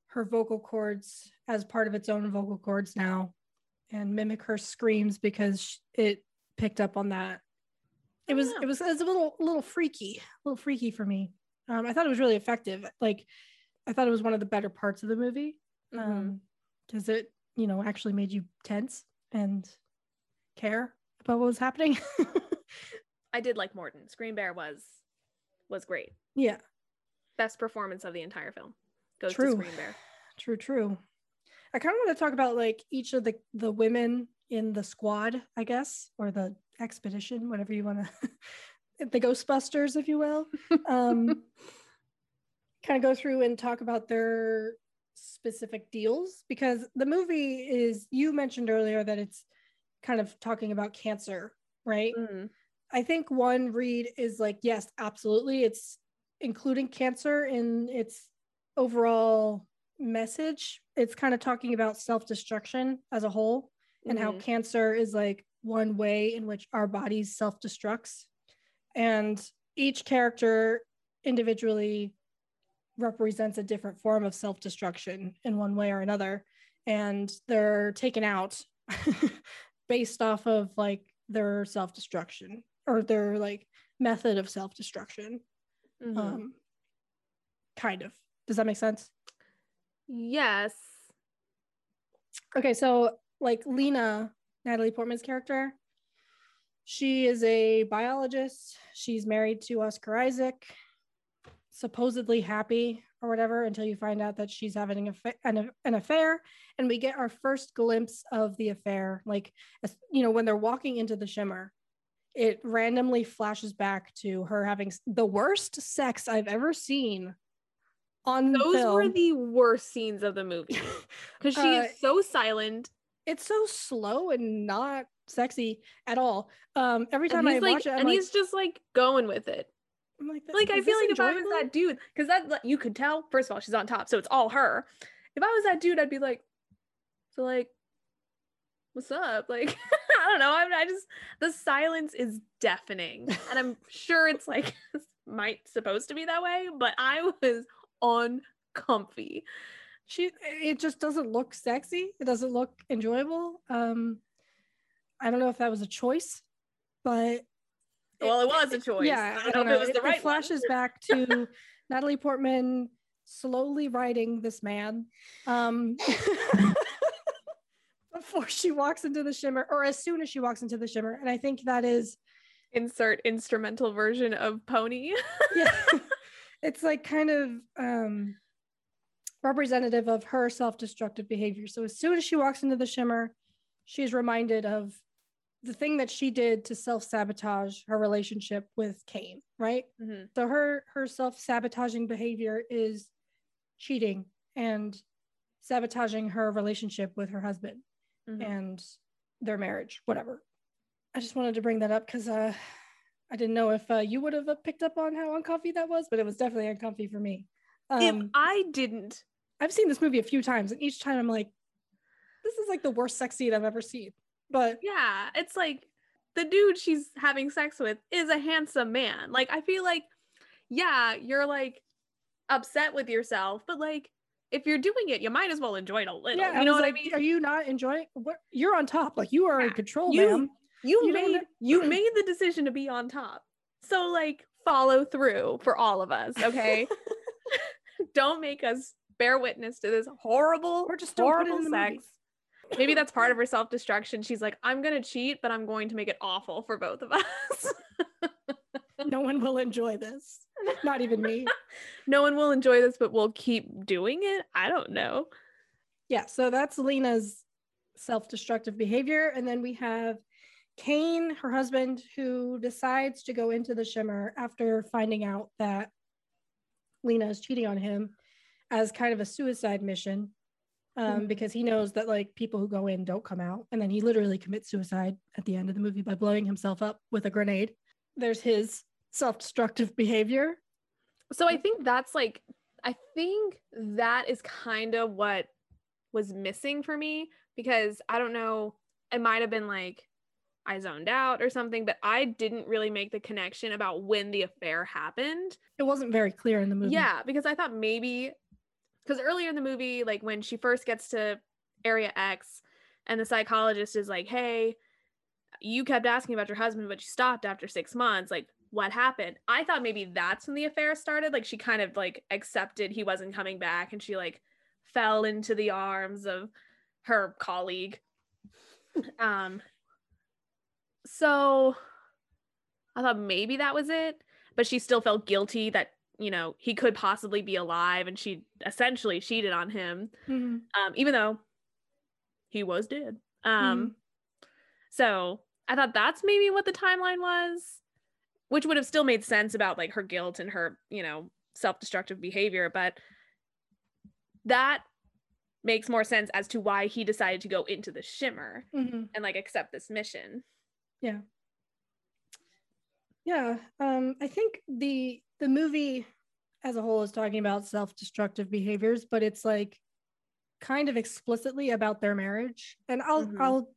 Speaker 1: her vocal cords as part of its own vocal cords now and mimic her screams because it picked up on that. It was it was it was a little little freaky a little freaky for me. Um i thought it was really effective. Like i thought it was one of the better parts of the movie
Speaker 2: Mhm.
Speaker 1: um because it you know actually made you tense and care about what was happening.
Speaker 2: I did like morton. Scream bear was was great.
Speaker 1: Yeah.
Speaker 2: Best performance of the entire film goes
Speaker 1: True.
Speaker 2: to scream bear.
Speaker 1: True, true. I kind of want to talk about like each of the the women in the squad, I guess, or the expedition, whatever you want to, the Ghostbusters, if you will. Um, kind of go through and talk about their specific deals because the movie is. You mentioned earlier that it's kind of talking about cancer, right?
Speaker 2: Mhm.
Speaker 1: I think one read is like, yes, absolutely. It's including cancer in its overall message. It's kind of talking about self destruction as a whole and how
Speaker 2: Mhm.
Speaker 1: cancer is like one way in which our bodies self destructs. And each character individually represents a different form of self destruction in one way or another. And they're taken out based off of like their self destruction or their like method of self destruction.
Speaker 2: Mhm.
Speaker 1: Um, kind of. Does that make sense?
Speaker 2: Yes
Speaker 1: Okay, so like Lena, Natalie Portman's character, she is a biologist. She's married to Oscar Isaac, supposedly happy or whatever, until you find out that she's having an, an affair. And we get our first glimpse of the affair. Like, you know, when they're walking into the shimmer, it randomly flashes back to her having the worst sex I've ever seen on
Speaker 2: those
Speaker 1: film.
Speaker 2: were the worst scenes of the movie because she
Speaker 1: Uh,
Speaker 2: is so silent.
Speaker 1: it's so slow and not sexy at all. Um, every time I
Speaker 2: like
Speaker 1: watch it, I'm
Speaker 2: and
Speaker 1: like,
Speaker 2: he's just like going with it.
Speaker 1: I'm like,
Speaker 2: like i feel like if i was that dude because that like, you could tell first of all she's on top so it's all her. If i was that dude i'd be like so like what's up? Like i don't know I, I just the silence is deafening and i'm sure it's like might supposed to be that way but i was uncomfy
Speaker 1: she it just doesn't look sexy. It doesn't look enjoyable. Um, I don't know if that was a choice, but
Speaker 2: well it was a choice
Speaker 1: yeah,
Speaker 2: i don't know if it was the right one.
Speaker 1: flashes back to Natalie Portman slowly riding this man. Um, before she walks into the shimmer, or as soon as she walks into the shimmer, and I think that is
Speaker 2: insert instrumental version of pony
Speaker 1: yeah it's like kind of um representative of her self-destructive behavior so as soon as she walks into the shimmer she's reminded of the thing that she did to self-sabotage her relationship with Kane, right
Speaker 2: Mhm.
Speaker 1: so her her self-sabotaging behavior is cheating and sabotaging her relationship with her husband
Speaker 2: Mhm.
Speaker 1: and their marriage, whatever. I just wanted to bring that up because uh, I didn't know if uh, you would have uh, picked up on how uncomfy that was, but it was definitely uncomfy for me.
Speaker 2: if
Speaker 1: Um,
Speaker 2: i didn't
Speaker 1: I've seen this movie a few times, and each time I'm like, this is like the worst sex scene I've ever seen. But
Speaker 2: Yeah, it's like the dude she's having sex with is a handsome man. Like I feel like yeah, you're like upset with yourself, but like if you're doing it, you might as well enjoy it a little.
Speaker 1: yeah,
Speaker 2: you know what
Speaker 1: like,
Speaker 2: I mean?
Speaker 1: Are you not enjoying? What you're on top? Like you are in control,
Speaker 2: you-
Speaker 1: ma'am.
Speaker 2: You,
Speaker 1: you
Speaker 2: made you made the decision to be on top. So like follow through for all of us, okay? don't make us bear witness to this horrible
Speaker 1: Or just don't put it
Speaker 2: horrible
Speaker 1: in the movie.
Speaker 2: sex. Maybe that's part of her self destruction. She's like, I'm going to cheat, but I'm going to make it awful for both of us.
Speaker 1: no one will enjoy this. Not even me.
Speaker 2: no one will enjoy this, but we'll keep doing it. I don't know.
Speaker 1: Yeah. So that's Lena's self destructive behavior. And then we have Kane, her husband, who decides to go into the shimmer after finding out that Lena is cheating on him as kind of a suicide mission um, mm-hmm. because he knows that like people who go in don't come out. And then he literally commits suicide at the end of the movie by blowing himself up with a grenade. There's his self destructive behavior.
Speaker 2: So I think that's like, I think that is kind of what was missing for me because I don't know, it might have been like I zoned out or something, but I didn't really make the connection about when the affair happened.
Speaker 1: It wasn't very clear in the movie.
Speaker 2: Yeah, because I thought maybe because earlier in the movie, like when she first gets to Area X and the psychologist is like, hey, you kept asking about your husband, but you stopped after six months. Like, what happened? I thought maybe that's when the affair started. Like, she kind of like accepted he wasn't coming back and she like fell into the arms of her colleague. um, so I thought maybe that was it, but she still felt guilty that you know he could possibly be alive, and she essentially cheated on him, mm-hmm. um, even though he was dead. Um, mm-hmm. so I thought that's maybe what the timeline was, which would have still made sense about like her guilt and her you know self-destructive behavior, but that makes more sense as to why he decided to go into the shimmer mm-hmm. and like accept this mission.
Speaker 1: Yeah. Yeah. Um, I think the the movie as a whole is talking about self-destructive behaviors, but it's like kind of explicitly about their marriage. And I'll mm-hmm. I'll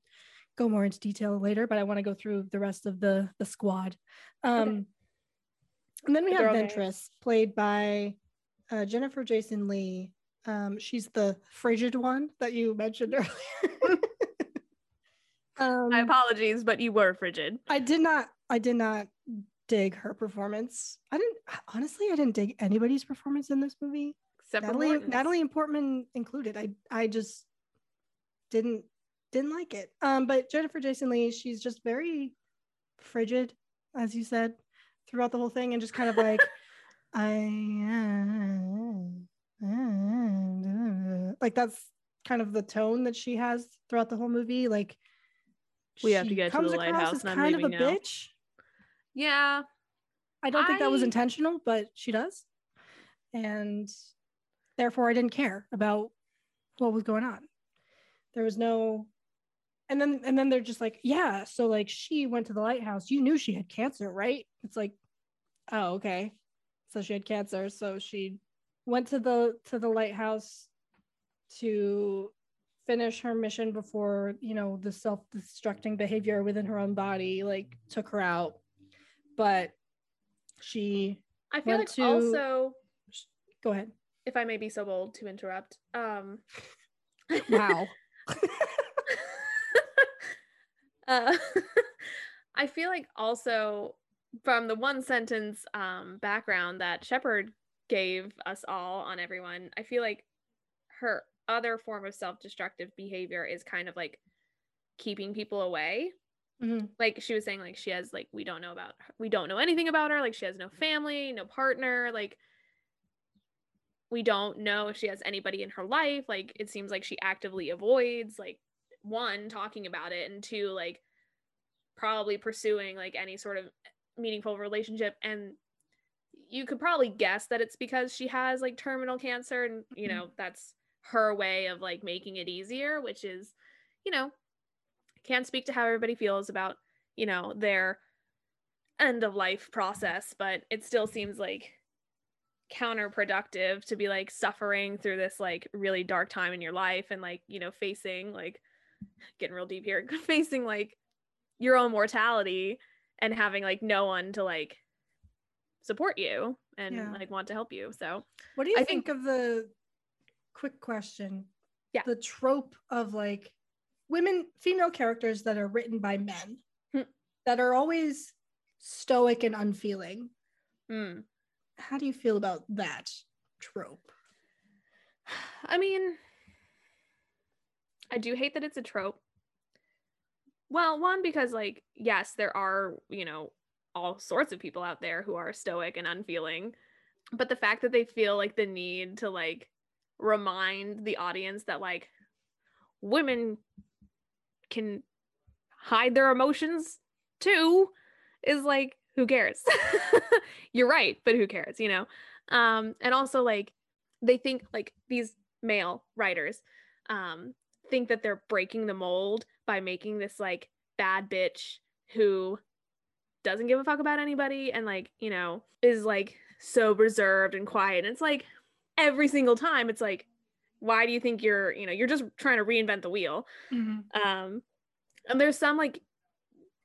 Speaker 1: go more into detail later, but I want to go through the rest of the the squad. Um okay. and then we the have Ventress, played by uh, Jennifer Jason Leigh. Um, she's the frigid one that you mentioned earlier.
Speaker 2: Um, My apologies, but you were frigid.
Speaker 1: I did not. I did not dig her performance. I didn't. Honestly, I didn't dig anybody's performance in this movie, except Natalie. Natalie and Portman included. I. I just didn't didn't like it. Um, but Jennifer Jason Leigh, she's just very frigid, as you said, throughout the whole thing, and just kind of like, I. Uh, uh, like that's kind of the tone that she has throughout the whole movie. Like
Speaker 2: we have to get to the lighthouse and I'm kind of a now. bitch. Yeah.
Speaker 1: I don't I... think that was intentional, but she does. And therefore I didn't care about what was going on. There was no and then and then they're just like, yeah, so like she went to the lighthouse. You knew she had cancer, right? It's like, oh, okay. So she had cancer, so she went to the to the lighthouse to finish her mission before you know the self-destructing behavior within her own body like took her out. But she
Speaker 2: i feel like to... also
Speaker 1: go ahead.
Speaker 2: if i may be so bold to interrupt um
Speaker 1: wow.
Speaker 2: Uh, i feel like also from the one sentence um background that sheppard gave us all on everyone i feel like her other form of self-destructive behavior is kind of like keeping people away mm-hmm. like she was saying like she has like we don't know about her. we don't know anything about her like she has no family no partner like we don't know if she has anybody in her life like it seems like she actively avoids like one talking about it and two like probably pursuing like any sort of meaningful relationship and you could probably guess that it's because she has like terminal cancer and you mm-hmm. know that's her way of like making it easier, which is, you know, can't speak to how everybody feels about, you know, their end of life process, but it still seems like counterproductive to be like suffering through this like really dark time in your life and like, you know, facing like getting real deep here, facing like your own mortality and having like no one to like support you and yeah. like want to help you. So,
Speaker 1: what do you I think, think of the quick question.
Speaker 2: Yeah.
Speaker 1: The trope of like women, female characters that are written by men hmm. that are always stoic and unfeeling.
Speaker 2: Hmm.
Speaker 1: How do you feel about that trope?
Speaker 2: I mean, I do hate that it's a trope. Well, one because like yes, there are, you know, all sorts of people out there who are stoic and unfeeling, but the fact that they feel like the need to like remind the audience that like women can hide their emotions too is like who cares? You're right but who cares you know? Um and also like they think like these male writers um think that they're breaking the mold by making this like bad bitch who doesn't give a fuck about anybody and like you know is like so reserved and quiet. And it's like every single time it's like why do you think you're you know you're just trying to reinvent the wheel.
Speaker 1: Mm-hmm.
Speaker 2: um and there's some like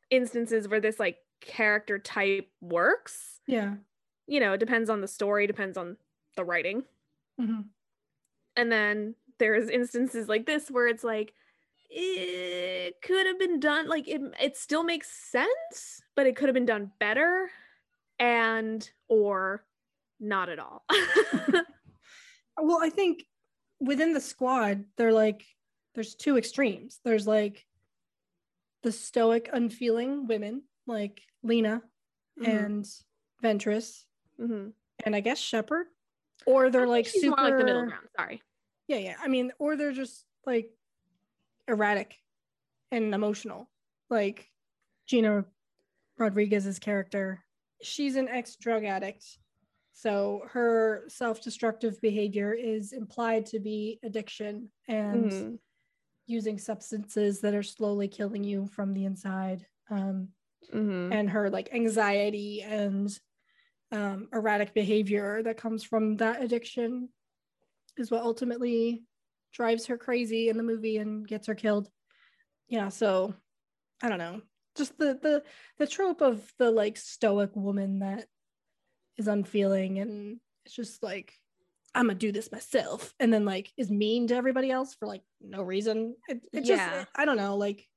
Speaker 2: instances where this like character type works.
Speaker 1: Yeah.
Speaker 2: you know it depends on the story depends on the writing.
Speaker 1: Hmm
Speaker 2: and then there's instances like this where it's like it could have been done like it, it still makes sense but it could have been done better and or not at all
Speaker 1: Well, I think within the squad, they're like, there's two extremes. There's like the stoic, unfeeling women, like Lena
Speaker 2: Mhm.
Speaker 1: and Ventress,
Speaker 2: Mhm.
Speaker 1: and I guess Sheppard, or they're like super
Speaker 2: more like the middle ground sorry
Speaker 1: Yeah, yeah. I mean, or they're just like erratic and emotional. Like Gina Rodriguez's character, she's an ex drug addict. So her self destructive behavior is implied to be addiction and
Speaker 2: Mhm.
Speaker 1: using substances that are slowly killing you from the inside. Um,
Speaker 2: Mhm.
Speaker 1: and her like anxiety and um, erratic behavior that comes from that addiction is what ultimately drives her crazy in the movie and gets her killed. Yeah, so I don't know. Just the the the trope of the like stoic woman that is unfeeling and it's just like I'm gonna do this myself, and then like is mean to everybody else for like no reason. It, it just
Speaker 2: Yeah.
Speaker 1: I don't know. Like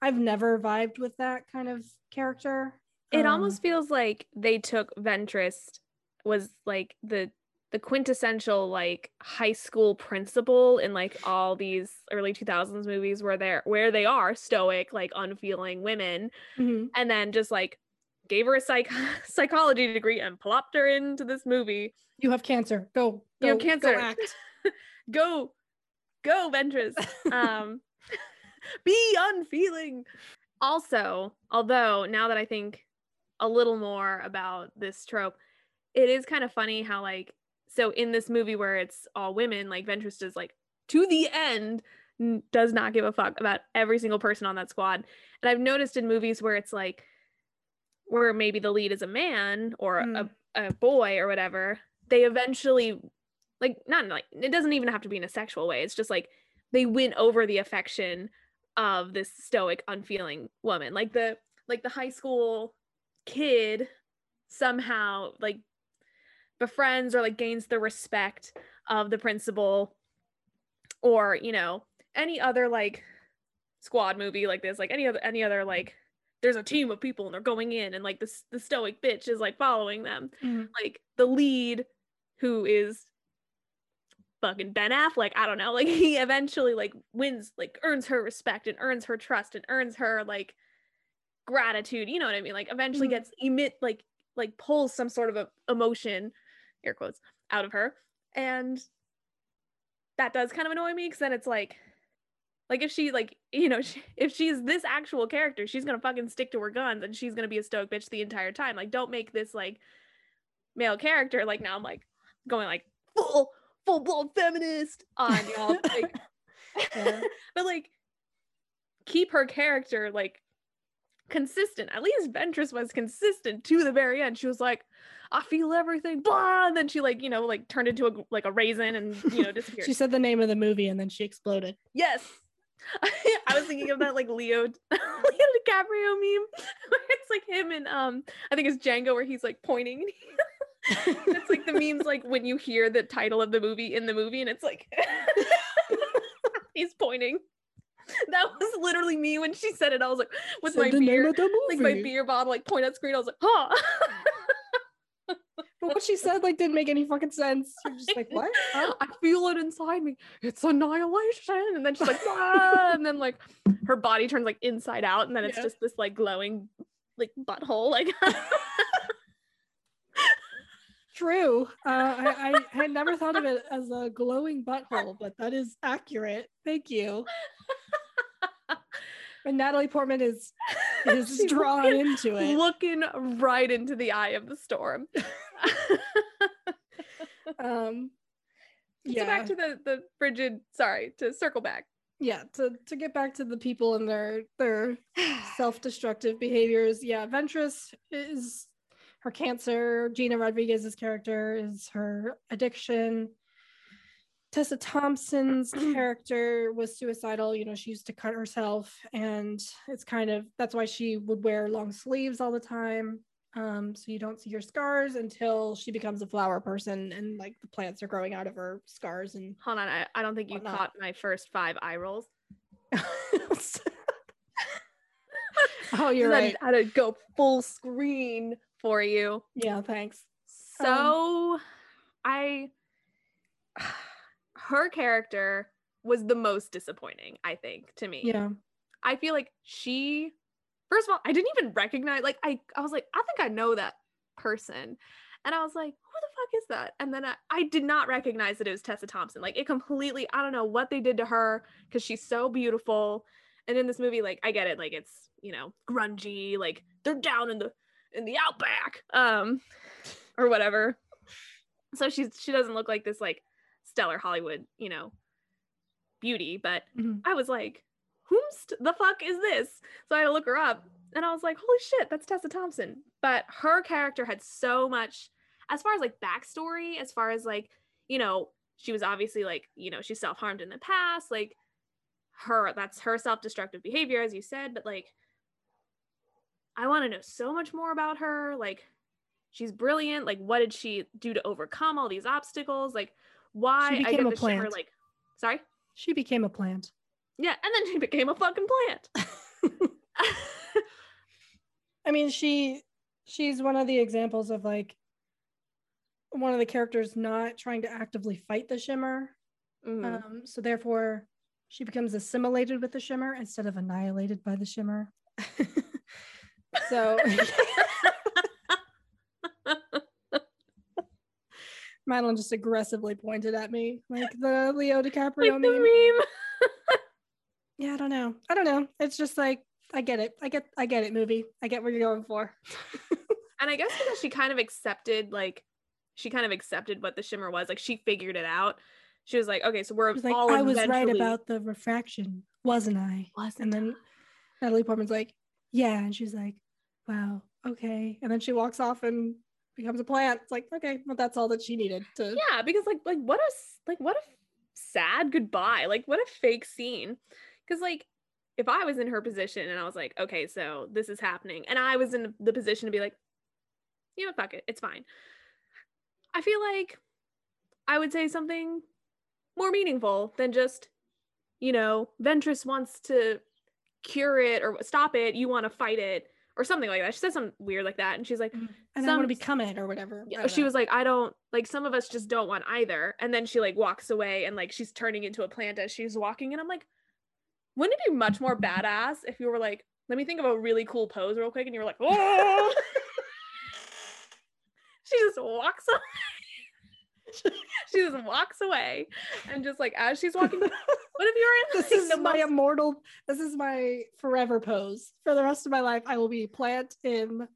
Speaker 1: I've never vibed with that kind of character.
Speaker 2: it
Speaker 1: Um,
Speaker 2: almost feels like they took Ventress was like the the quintessential like high school principal in like all these early 2000s movies where they're where they are stoic like unfeeling women
Speaker 1: mhm.
Speaker 2: and then just like gave her a psych psychology degree and plopped her into this movie
Speaker 1: you have cancer. Go.
Speaker 2: You have
Speaker 1: go- go
Speaker 2: cancer.
Speaker 1: act.
Speaker 2: go go Ventress um be unfeeling also although now that i think a little more about this trope it is kind of funny how like so in this movie where it's all women like ventress is like to the end does not give a fuck about every single person on that squad and i've noticed in movies where it's like where maybe the lead is a man or
Speaker 1: Mm.
Speaker 2: a, a boy or whatever they eventually like not like it doesn't even have to be in a sexual way it's just like they win over the affection of this stoic unfeeling woman like the like the high school kid somehow like befriends or like gains the respect of the principal or you know any other like squad movie like this like any other any other like there's a team of people and they're going in and like this the stoic bitch is like following them
Speaker 1: Mhm.
Speaker 2: like the lead who is fucking Ben Affleck, I don't know, like he eventually like wins, like earns her respect and earns her trust and earns her like gratitude, you know what I mean? Like eventually
Speaker 1: Mhm.
Speaker 2: gets emit like like pulls some sort of a emotion, air quotes, out of her. And that does kind of annoy me because then it's like like if she like you know she, if she's this actual character she's gonna fucking stick to her guns and she's gonna be a stoic bitch the entire time like don't make this like male character like now i'm like going like full full blown feminist on y'all like
Speaker 1: Yeah.
Speaker 2: but like keep her character like consistent at least ventress was consistent to the very end she was like i feel everything blah and then she like you know like turned into a like a raisin and you know disappeared
Speaker 1: She said the name of the movie and then she exploded.
Speaker 2: Yes. I was thinking of that like Leo Leo DiCaprio meme where it's like him and um I think it's Django where he's like pointing. it's like the memes like when you hear the title of the movie in the movie and it's like he's pointing. That was literally me when she said it. I was like with
Speaker 1: Said
Speaker 2: my
Speaker 1: name
Speaker 2: beer, like my beer bottle, like point at screen. I was like, huh.
Speaker 1: But what she said like didn't make any fucking sense. You're just like, what? Huh?
Speaker 2: I feel it inside me. It's annihilation. And then she's like, ah, and then like her body turns like inside out, and then it's
Speaker 1: Yeah.
Speaker 2: just this like glowing like butthole. Like
Speaker 1: True. Uh, I, I had never thought of it as a glowing butthole, but that is accurate. Thank you. And Natalie Portman is is drawn
Speaker 2: looking-
Speaker 1: into it.
Speaker 2: looking right into the eye of the storm.
Speaker 1: Um,
Speaker 2: So back to the the frigid. Sorry, to circle back.
Speaker 1: yeah. To to get back to the people and their their self-destructive behaviors. Yeah, Ventress is her cancer. Gina Rodriguez's character is her addiction. Tessa Thompson's character was suicidal. You know, she used to cut herself, and it's kind of that's why she would wear long sleeves all the time. Um, so you don't see her scars until she becomes a flower person, and like the plants are growing out of her scars and
Speaker 2: Hold on, I, I don't think you
Speaker 1: Whatnot.
Speaker 2: caught my first five eye rolls.
Speaker 1: oh, you're
Speaker 2: I
Speaker 1: right.
Speaker 2: had to go full screen for you.
Speaker 1: Yeah, thanks.
Speaker 2: So I her character was the most disappointing, I think, to me.
Speaker 1: Yeah.
Speaker 2: I feel like she first of all, I didn't even recognize like I I was like, I think I know that person. And I was like, who the fuck is that? And then I, I did not recognize that it was Tessa Thompson. Like it completely, I don't know what they did to her because she's so beautiful. And in this movie, like I get it, like it's, you know, grungy, like they're down in the in the outback. Um or whatever. So she's she doesn't look like this like stellar Hollywood, you know, beauty, but
Speaker 1: Mhm.
Speaker 2: I was like, whomst the fuck is this? So I had to look her up and I was like, holy shit, that's Tessa Thompson. But her character had so much, as far as like backstory, as far as like, you know, she was obviously like, you know, she self harmed in the past, like her, that's her self destructive behavior, as you said. But like, I want to know so much more about her. Like, she's brilliant. Like, what did she do to overcome all these obstacles? Like, why I
Speaker 1: became
Speaker 2: get
Speaker 1: a plant.
Speaker 2: like, sorry?
Speaker 1: She became a plant.
Speaker 2: Yeah, and then she became a fucking plant.
Speaker 1: I mean, she she's one of the examples of like one of the characters not trying to actively fight the shimmer.
Speaker 2: Mhm.
Speaker 1: Um, so therefore she becomes assimilated with the shimmer instead of annihilated by the shimmer. so Madeline just aggressively pointed at me like the Leo DiCaprio
Speaker 2: like the
Speaker 1: meme. Yeah, I don't know. I don't know. It's just like I get it. I get I get it, movie. I get what you're going for.
Speaker 2: And I guess because she kind of accepted, like, she kind of accepted what the shimmer was. Like, she figured it out. She was like, okay, so we're
Speaker 1: like,
Speaker 2: all
Speaker 1: I was right about the refraction, wasn't I?
Speaker 2: Wasn't
Speaker 1: And then Natalie Portman's like, yeah. And she's like, wow, okay. And then she walks off and becomes a plant. It's like, okay, well, that's all that she needed to.
Speaker 2: yeah, because like, like what a s- like what a sad goodbye. Like, what a fake scene. Because like, if I was in her position and I was like, okay, so this is happening, and I was in the position to be like, you know, fuck it, it's fine. I feel like I would say something more meaningful than just, you know, Ventress wants to cure it or stop it, you want to fight it, or something like that. She said something weird like that, and she's like, mm-hmm.
Speaker 1: And I want to become it or whatever.
Speaker 2: Yeah,
Speaker 1: don't
Speaker 2: she was like, I don't like some of us just don't want either. And then she like walks away and like she's turning into a plant as she's walking. And I'm like, wouldn't it be much more badass if you were like, let me think of a really cool pose real quick, and you were like, oh she just walks away. she just walks away and just like as she's walking, what if you're in
Speaker 1: this
Speaker 2: like,
Speaker 1: is my
Speaker 2: most-
Speaker 1: immortal, this is my forever pose. For the rest of my life, I will be plant in,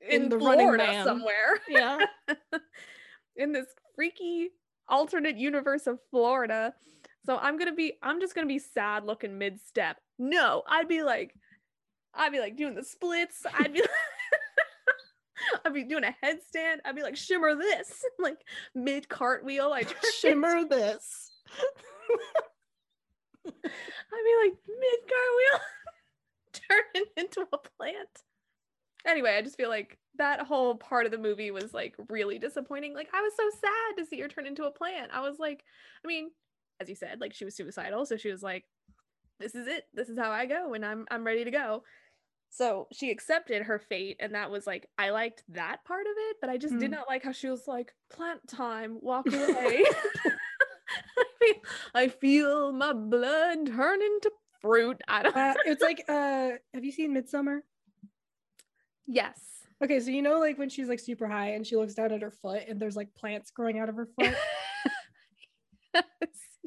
Speaker 2: in,
Speaker 1: in the Running
Speaker 2: Florida
Speaker 1: Man.
Speaker 2: somewhere?
Speaker 1: yeah.
Speaker 2: in this freaky alternate universe of Florida. So I'm gonna be, I'm just gonna be sad looking mid step. No, I'd be like, I'd be like doing the splits. I'd be, I'd be doing a headstand. I'd be like shimmer this, like mid cartwheel. I just
Speaker 1: Shimmer this.
Speaker 2: I'd be like mid cartwheel, turning into a plant. Anyway, I just feel like that whole part of the movie was like really disappointing. Like I was so sad to see her turn into a plant. I was like, I mean, as you said, like she was suicidal, so she was like, "This is it. This is how I go, and I'm I'm ready to go." So she accepted her fate, and that was like I liked that part of it, but I just did
Speaker 1: Mm.
Speaker 2: not like how she was like plant time, walk away. I, feel, I feel my blood turn into fruit. I don't.
Speaker 1: Uh, it's like, uh, have you seen Midsommar?
Speaker 2: yes.
Speaker 1: Okay, so you know, like when she's like super high and she looks down at her foot and there's like plants growing out of her foot.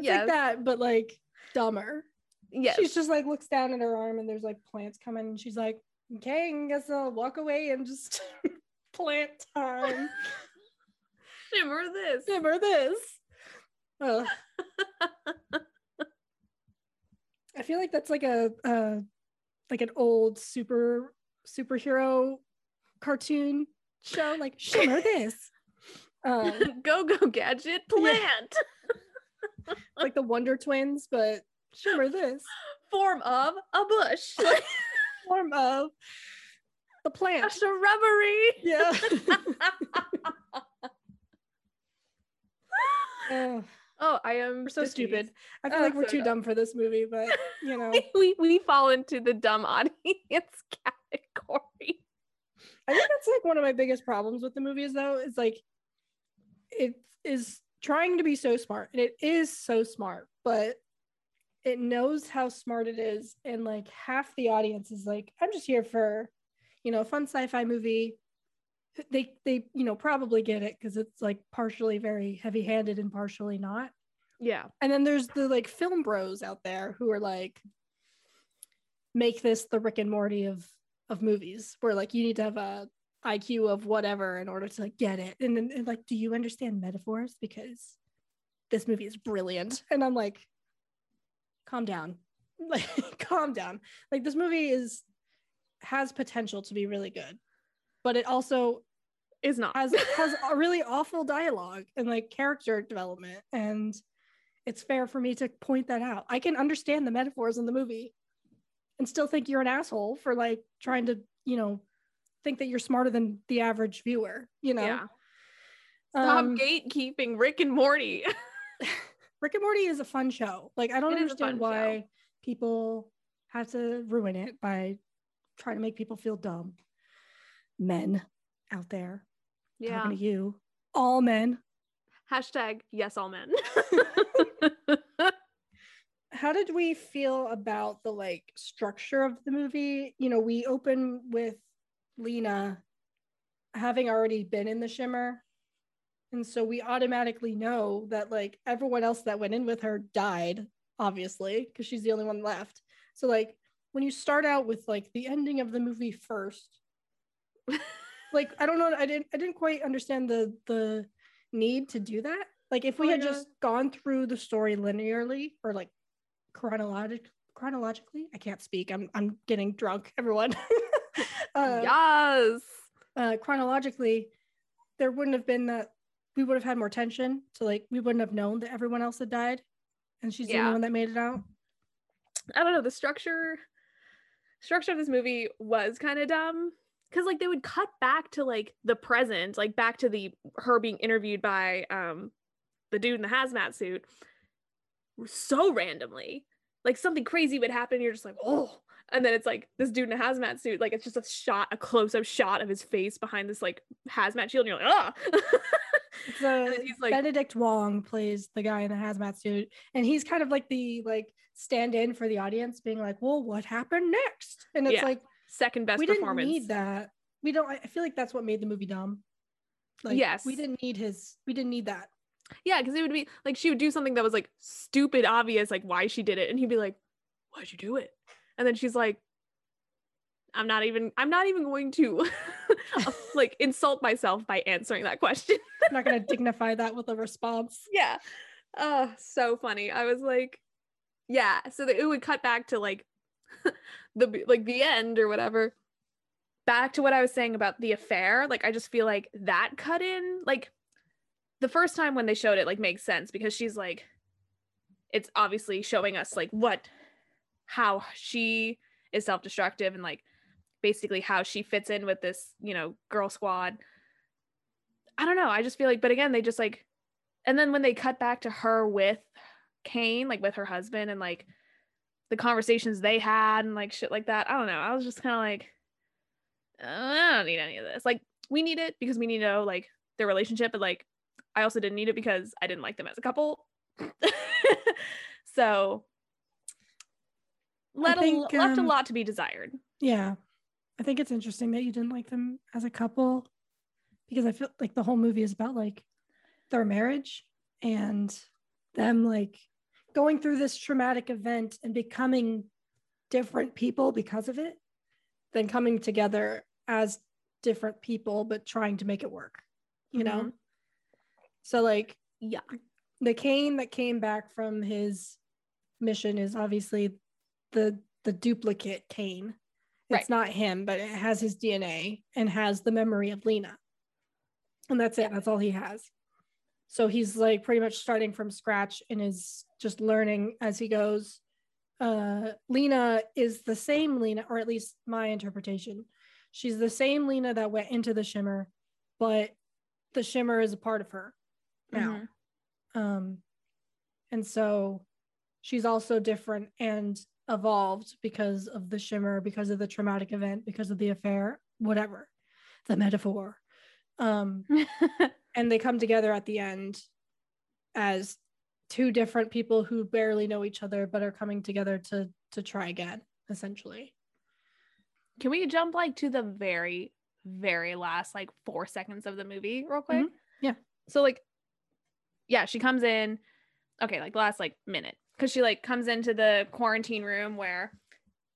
Speaker 1: It's
Speaker 2: yes.
Speaker 1: like that, but like dumber.
Speaker 2: Yeah.
Speaker 1: She's just like looks down at her arm and there's like plants coming and she's like, okay, I guess I'll walk away and just plant time.
Speaker 2: Shimmer this.
Speaker 1: Simmer this. I feel like that's like a uh like an old super superhero cartoon show, like shimmer this. Um,
Speaker 2: go go gadget plant.
Speaker 1: like the Wonder Twins, but shimmer this
Speaker 2: Form of a bush.
Speaker 1: form of the
Speaker 2: a
Speaker 1: plant.
Speaker 2: shrubbery.
Speaker 1: Yeah.
Speaker 2: Oh, I am
Speaker 1: we're so stupid. I feel
Speaker 2: Oh,
Speaker 1: like we're
Speaker 2: so
Speaker 1: too
Speaker 2: dumb.
Speaker 1: dumb for this movie, but you know,
Speaker 2: we we fall into the dumb audience category.
Speaker 1: I think that's like one of my biggest problems with the movies though, is like it is trying to be so smart and it is so smart, but it knows how smart it is, and like half the audience is like, I'm just here for, you know, a fun sci-fi movie. They they, you know, probably get it because it's like partially very heavy-handed and partially not.
Speaker 2: Yeah.
Speaker 1: And then there's the like film bros out there who are like make this the Rick and Morty of of movies where like you need to have a IQ of whatever in order to like get it. And then and, like, do you understand metaphors? Because this movie is brilliant. And I'm like, calm down. Like calm down. Like this movie is has potential to be really good. But it also
Speaker 2: Is not.
Speaker 1: has has a really awful dialogue and like character development and it's fair for me to point that out i can understand the metaphors in the movie and still think you're an asshole for like trying to you know think that you're smarter than the average viewer you know
Speaker 2: Yeah. Stop
Speaker 1: Um,
Speaker 2: gatekeeping Rick and Morty.
Speaker 1: rick and morty is a fun show like i don't
Speaker 2: It is a fun
Speaker 1: understand why people have to ruin it by trying to make people feel dumb men out there
Speaker 2: yeah.
Speaker 1: talking to you all men
Speaker 2: Hashtag yes all men.
Speaker 1: how did we feel about the like structure of the movie you know we open with lena having already been in the shimmer. And so we automatically know that like everyone else that went in with her died obviously because she's the only one left. So like when you start out with like the ending of the movie first like i don't know i didn't i didn't quite understand the the need to do that. Like if we
Speaker 2: Oh,
Speaker 1: had just gone through the story linearly or like chronologic chronologically i can't speak. I'm i'm getting drunk everyone uh,
Speaker 2: yes.
Speaker 1: uh chronologically there wouldn't have been that we would have had more tension so like we wouldn't have known that everyone else had died and she's the only one that made it out
Speaker 2: I don't know. The structure structure of this movie was kind of dumb because like they would cut back to like the present, like back to the her being interviewed by um the dude in the hazmat suit so randomly. Like something crazy would happen, you're just like, oh. And then it's like this dude in a hazmat suit, like it's just a shot, a close-up shot of his face behind this like hazmat shield, and you're like, ah.
Speaker 1: so
Speaker 2: he's like-
Speaker 1: benedict wong plays the guy in the hazmat suit and he's kind of like the like stand-in for the audience being like well what happened next and it's
Speaker 2: Yeah.
Speaker 1: like
Speaker 2: Second best
Speaker 1: we didn't
Speaker 2: performance.
Speaker 1: need that we don't i I feel like that's what made the movie dumb like
Speaker 2: Yes.
Speaker 1: we didn't need his we didn't need that
Speaker 2: Yeah, because it would be like she would do something that was like stupid obvious, like why she did it, and he'd be like, "Why'd you do it?" And then she's like, "I'm not even. I'm not even going to uh, like insult myself by answering that question."
Speaker 1: i'm not going to dignify that with a response
Speaker 2: yeah. Oh, so funny. I was like, yeah. So that it would cut back to like the like the end or whatever. Back to what I was saying about the affair. Like I just feel like that cut in like the first time when they showed it like makes sense because she's like it's obviously showing us like what how she is self-destructive and like basically how she fits in with this, you know, girl squad. I don't know. I just feel like but again they just like and then when they cut back to her with Kane, like with her husband, and like the conversations they had and like shit like that. I don't know. I was just kind of like, I don't need any of this. Like, we need it because we need to know like their relationship, but like, I also didn't need it because I didn't like them as a couple. so, let think, a, left um, a lot to be desired.
Speaker 1: Yeah, I think it's interesting that you didn't like them as a couple because I feel like the whole movie is about like their marriage and them like going through this traumatic event and becoming different people because of it than coming together as different people but trying to make it work you mm-hmm. know so like yeah the Kane that came back from his mission is obviously the the duplicate Kane it's right. not him but it has his dna and has the memory of lena and that's it that's all he has so he's like pretty much starting from scratch and is just learning as he goes. Uh, Lena is the same Lena, or at least my interpretation. She's the same Lena that went into the Shimmer, but the Shimmer is a part of her now. Mm-hmm. Um, and so she's also different and evolved because of the Shimmer, because of the traumatic event, because of the affair, whatever the metaphor. Um, and they come together at the end as two different people who barely know each other but are coming together to to try again essentially.
Speaker 2: Can we jump like to the very very last like four seconds of the movie real quick? Mm-hmm.
Speaker 1: yeah.
Speaker 2: So like yeah she comes in. Okay like last like minute because she like comes into the quarantine room where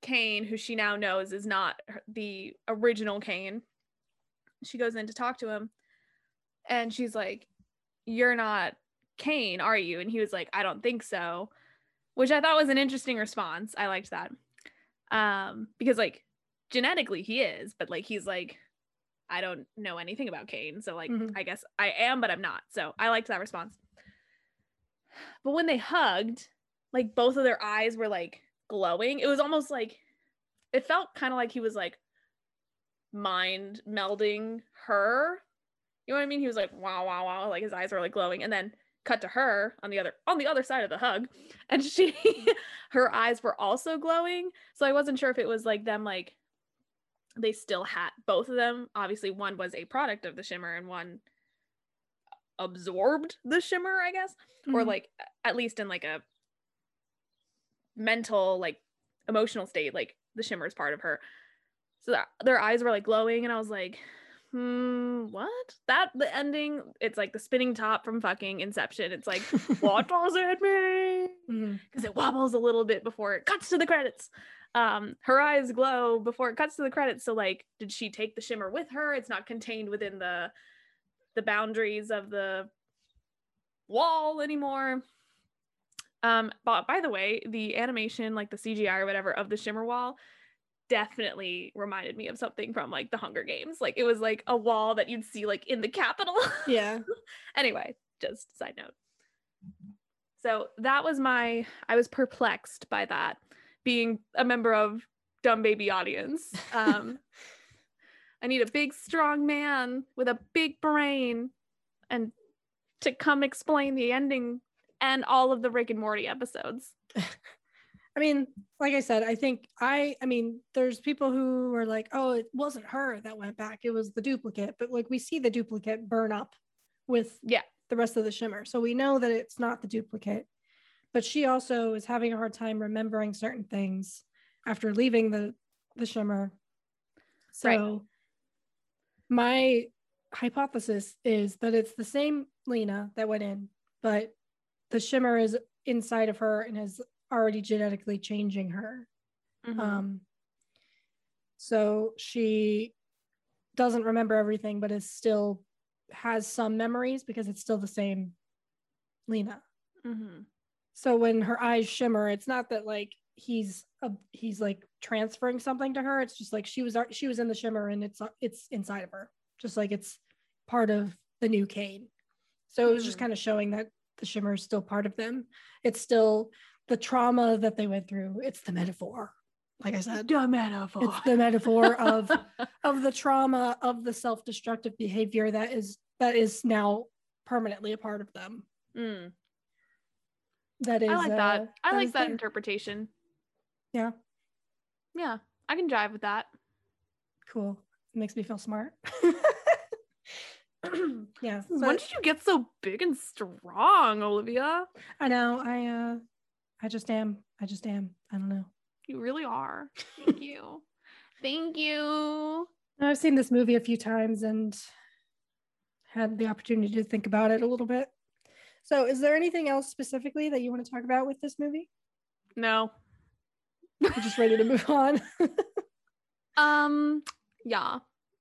Speaker 2: kane who she now knows is not the original kane she goes in to talk to him and she's like, You're not Kane, are you? And he was like, I don't think so, which I thought was an interesting response. I liked that. Um, because like genetically he is, but like he's like, I don't know anything about Kane. So like mm-hmm. I guess I am, but I'm not. So I liked that response. But when they hugged, like both of their eyes were like glowing. It was almost like it felt kind of like he was like mind melding her you know what I mean? He was like, wow, wow, wow. Like his eyes were like glowing. And then cut to her on the other on the other side of the hug. And she her eyes were also glowing. So I wasn't sure if it was like them like they still had both of them. Obviously, one was a product of the shimmer and one absorbed the shimmer, I guess. Mm-hmm. Or like at least in like a mental, like emotional state, like the shimmer is part of her. So that, their eyes were like glowing, and I was like, hmm, what? That the ending, it's like the spinning top from fucking Inception. It's like, what does it mean? Because mm-hmm. it wobbles a little bit before it cuts to the credits. Um, her eyes glow before it cuts to the credits. So like, did she take the shimmer with her? It's not contained within the the boundaries of the wall anymore. Um, but by the way, the animation, like the CGI or whatever of the shimmer wall, definitely reminded me of something from like the Hunger Games. Like it was like a wall that you'd see like in the Capitol.
Speaker 1: Yeah.
Speaker 2: anyway, just side note. So that was my I was perplexed by that being a member of dumb baby audience. Um I need a big strong man with a big brain and to come explain the ending and all of the Rick and Morty episodes.
Speaker 1: I mean, like I said, I think I, I mean, there's people who are like, oh, it wasn't her that went back, it was the duplicate. But like we see the duplicate burn up with
Speaker 2: yeah
Speaker 1: the rest of the shimmer, so we know that it's not the duplicate. But she also is having a hard time remembering certain things after leaving the the shimmer. So right. my hypothesis is that it's the same Lena that went in, but the shimmer is inside of her and is already genetically changing her. Mm-hmm. Um, so she doesn't remember everything, but is still has some memories because it's still the same Lena. Mm-hmm. So when her eyes shimmer, it's not that like he's a, he's like transferring something to her. It's just like she was she was in the shimmer and it's it's inside of her, just like it's part of the new Kane. So it was just mm-hmm. kind of showing that the shimmer is still part of them. It's still the trauma that they went through. It's the metaphor. Like I said,
Speaker 2: the metaphor.
Speaker 1: It's the metaphor of of the trauma of the self-destructive behavior that is that is now permanently a part of them.
Speaker 2: Mm.
Speaker 1: That is. I
Speaker 2: like that. Uh, I that like that there. interpretation.
Speaker 1: Yeah.
Speaker 2: Yeah, I can jive with that.
Speaker 1: Cool. makes me feel smart. yeah.
Speaker 2: when did you get so big and strong, Olivia?
Speaker 1: I know. I uh I just am. I just am. I don't know.
Speaker 2: You really are. Thank you. Thank you.
Speaker 1: I've seen this movie a few times and had the opportunity to think about it a little bit. So, is there anything else specifically that you want to talk about with this movie?
Speaker 2: No.
Speaker 1: You're just ready to move on.
Speaker 2: Um, yeah.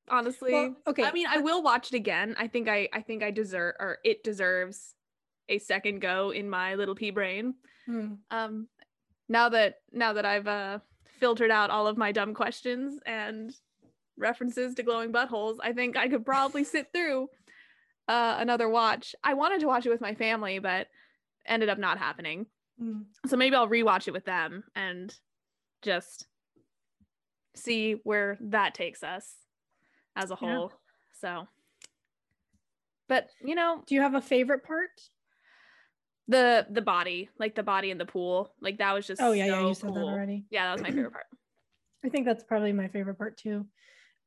Speaker 2: Honestly.
Speaker 1: Well, okay.
Speaker 2: I mean, I will watch it again. I think I I think I deserve or it deserves a second go in my little pea brain.
Speaker 1: Hmm.
Speaker 2: Um now that now that I've uh filtered out all of my dumb questions and references to glowing buttholes, I think I could probably sit through uh another watch. I wanted to watch it with my family, but ended up not happening.
Speaker 1: Hmm.
Speaker 2: So maybe I'll rewatch it with them and just see where that takes us as a
Speaker 1: Yeah.
Speaker 2: whole. So but you know,
Speaker 1: Do you have a favorite part?
Speaker 2: the the body, like the body in the pool, like that was just
Speaker 1: Oh yeah, yeah,
Speaker 2: so
Speaker 1: you said that already.
Speaker 2: Yeah, that was my favorite part.
Speaker 1: I think that's probably my favorite part too.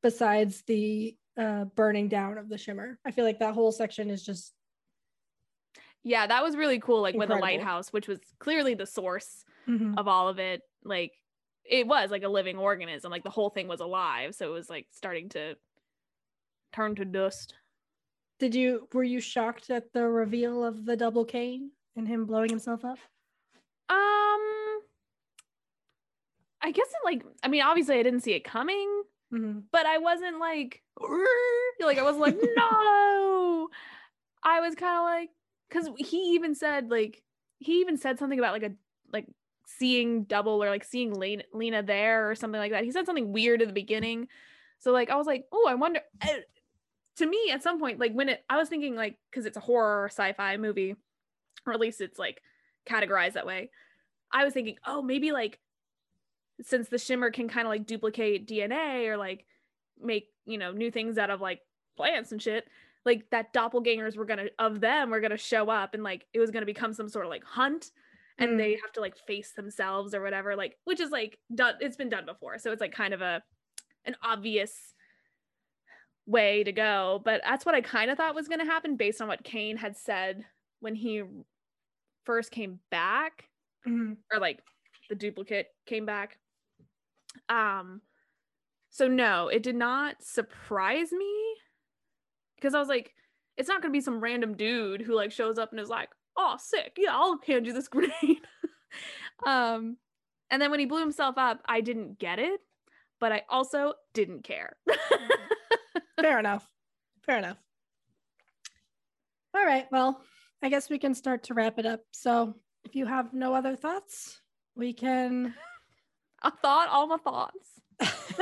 Speaker 1: Besides the uh burning down of the shimmer. I feel like that whole section is just
Speaker 2: Yeah, that was really cool. Like with the lighthouse, which was clearly the source
Speaker 1: Mhm.
Speaker 2: of all of it. Like it was like a living organism. Like the whole thing was alive. So it was like starting to turn to dust.
Speaker 1: Did you were you shocked at the reveal of the double Kane and him blowing himself up?
Speaker 2: Um I guess it like I mean obviously I didn't see it coming,
Speaker 1: Mhm.
Speaker 2: but I wasn't like like I was like no. I was kind of like cuz he even said like he even said something about like a like seeing double or like seeing Lena, Lena there or something like that. He said something weird at the beginning. So like I was like, "Oh, I wonder eh, to me at some point like when it I was thinking like cuz it's a horror sci-fi movie or at least it's like categorized that way. I was thinking, "Oh, maybe like since the shimmer can kind of like duplicate DNA or like make, you know, new things out of like plants and shit, like that doppelgangers were gonna of them were gonna show up and like it was gonna become some sort of like hunt and
Speaker 1: Mm.
Speaker 2: they have to like face themselves or whatever, like which is like done it's been done before. So it's like kind of a an obvious way to go. But that's what I kind of thought was gonna happen based on what Kane had said when he first came back
Speaker 1: Mhm.
Speaker 2: or like the duplicate came back. Um so no, it did not surprise me because I was like it's not going to be some random dude who like shows up and is like, "Oh, sick. Yeah, I'll hand you this grenade." um and then when he blew himself up, I didn't get it, but I also didn't care.
Speaker 1: Fair enough. Fair enough. All right. Well, I guess we can start to wrap it up. So, if you have no other thoughts, we can
Speaker 2: I thought all my thoughts.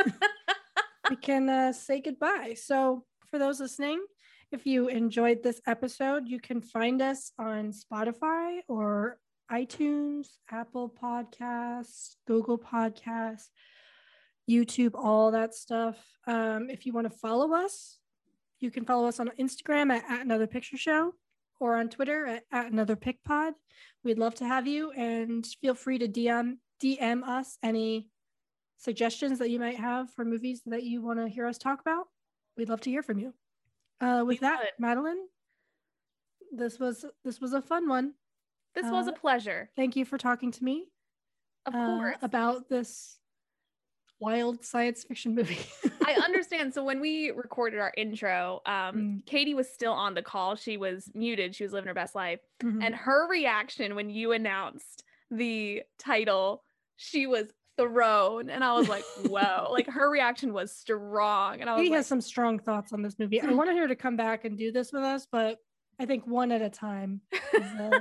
Speaker 1: we can uh, say goodbye. So, for those listening, if you enjoyed this episode, you can find us on Spotify or iTunes, Apple Podcasts, Google Podcasts, YouTube, all that stuff. Um, if you want to follow us, you can follow us on Instagram at, at Another Picture Show or on Twitter at, at Another Pick Pod. We'd love to have you and feel free to DM DM us any suggestions that you might have for movies that you want to hear us talk about. We'd love to hear from you. Uh, with that. Madeline, this was this was a fun one.
Speaker 2: This was
Speaker 1: Uh,
Speaker 2: a pleasure.
Speaker 1: Thank you for talking to me
Speaker 2: Of
Speaker 1: uh,
Speaker 2: course.
Speaker 1: about this wild science fiction movie.
Speaker 2: I understand. So when we recorded our intro, um,
Speaker 1: Mm.
Speaker 2: Katie was still on the call. She was muted. She was living her best life.
Speaker 1: Mhm.
Speaker 2: And her reaction when you announced the title, she was thrown. And I was like, whoa. like her reaction was strong. And I was
Speaker 1: Katie
Speaker 2: like,
Speaker 1: has some strong thoughts on this movie. I wanted her to come back and do this with us, but I think one at a time. is, uh,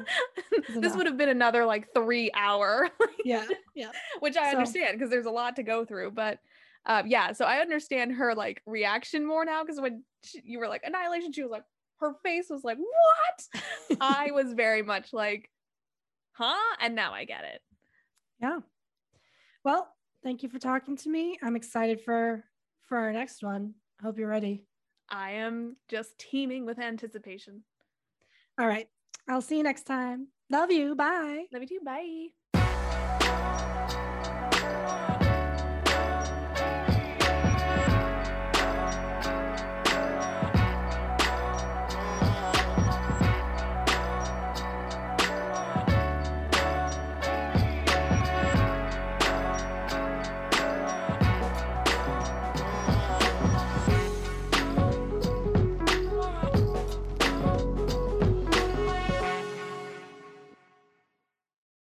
Speaker 2: this would have been another like three hour,
Speaker 1: yeah, yeah.
Speaker 2: which I
Speaker 1: So-
Speaker 2: understand because there's a lot to go through. But uh, yeah, so I understand her like reaction more now because when she, you were like annihilation, she was like, her face was like, what? I was very much like, huh? And now I get it.
Speaker 1: Yeah. Well, thank you for talking to me. I'm excited for for our next one. Hope you're ready.
Speaker 2: I am just teeming with anticipation.
Speaker 1: All right. I'll see you next time. Love you. Bye.
Speaker 2: Love you too.
Speaker 1: Bye.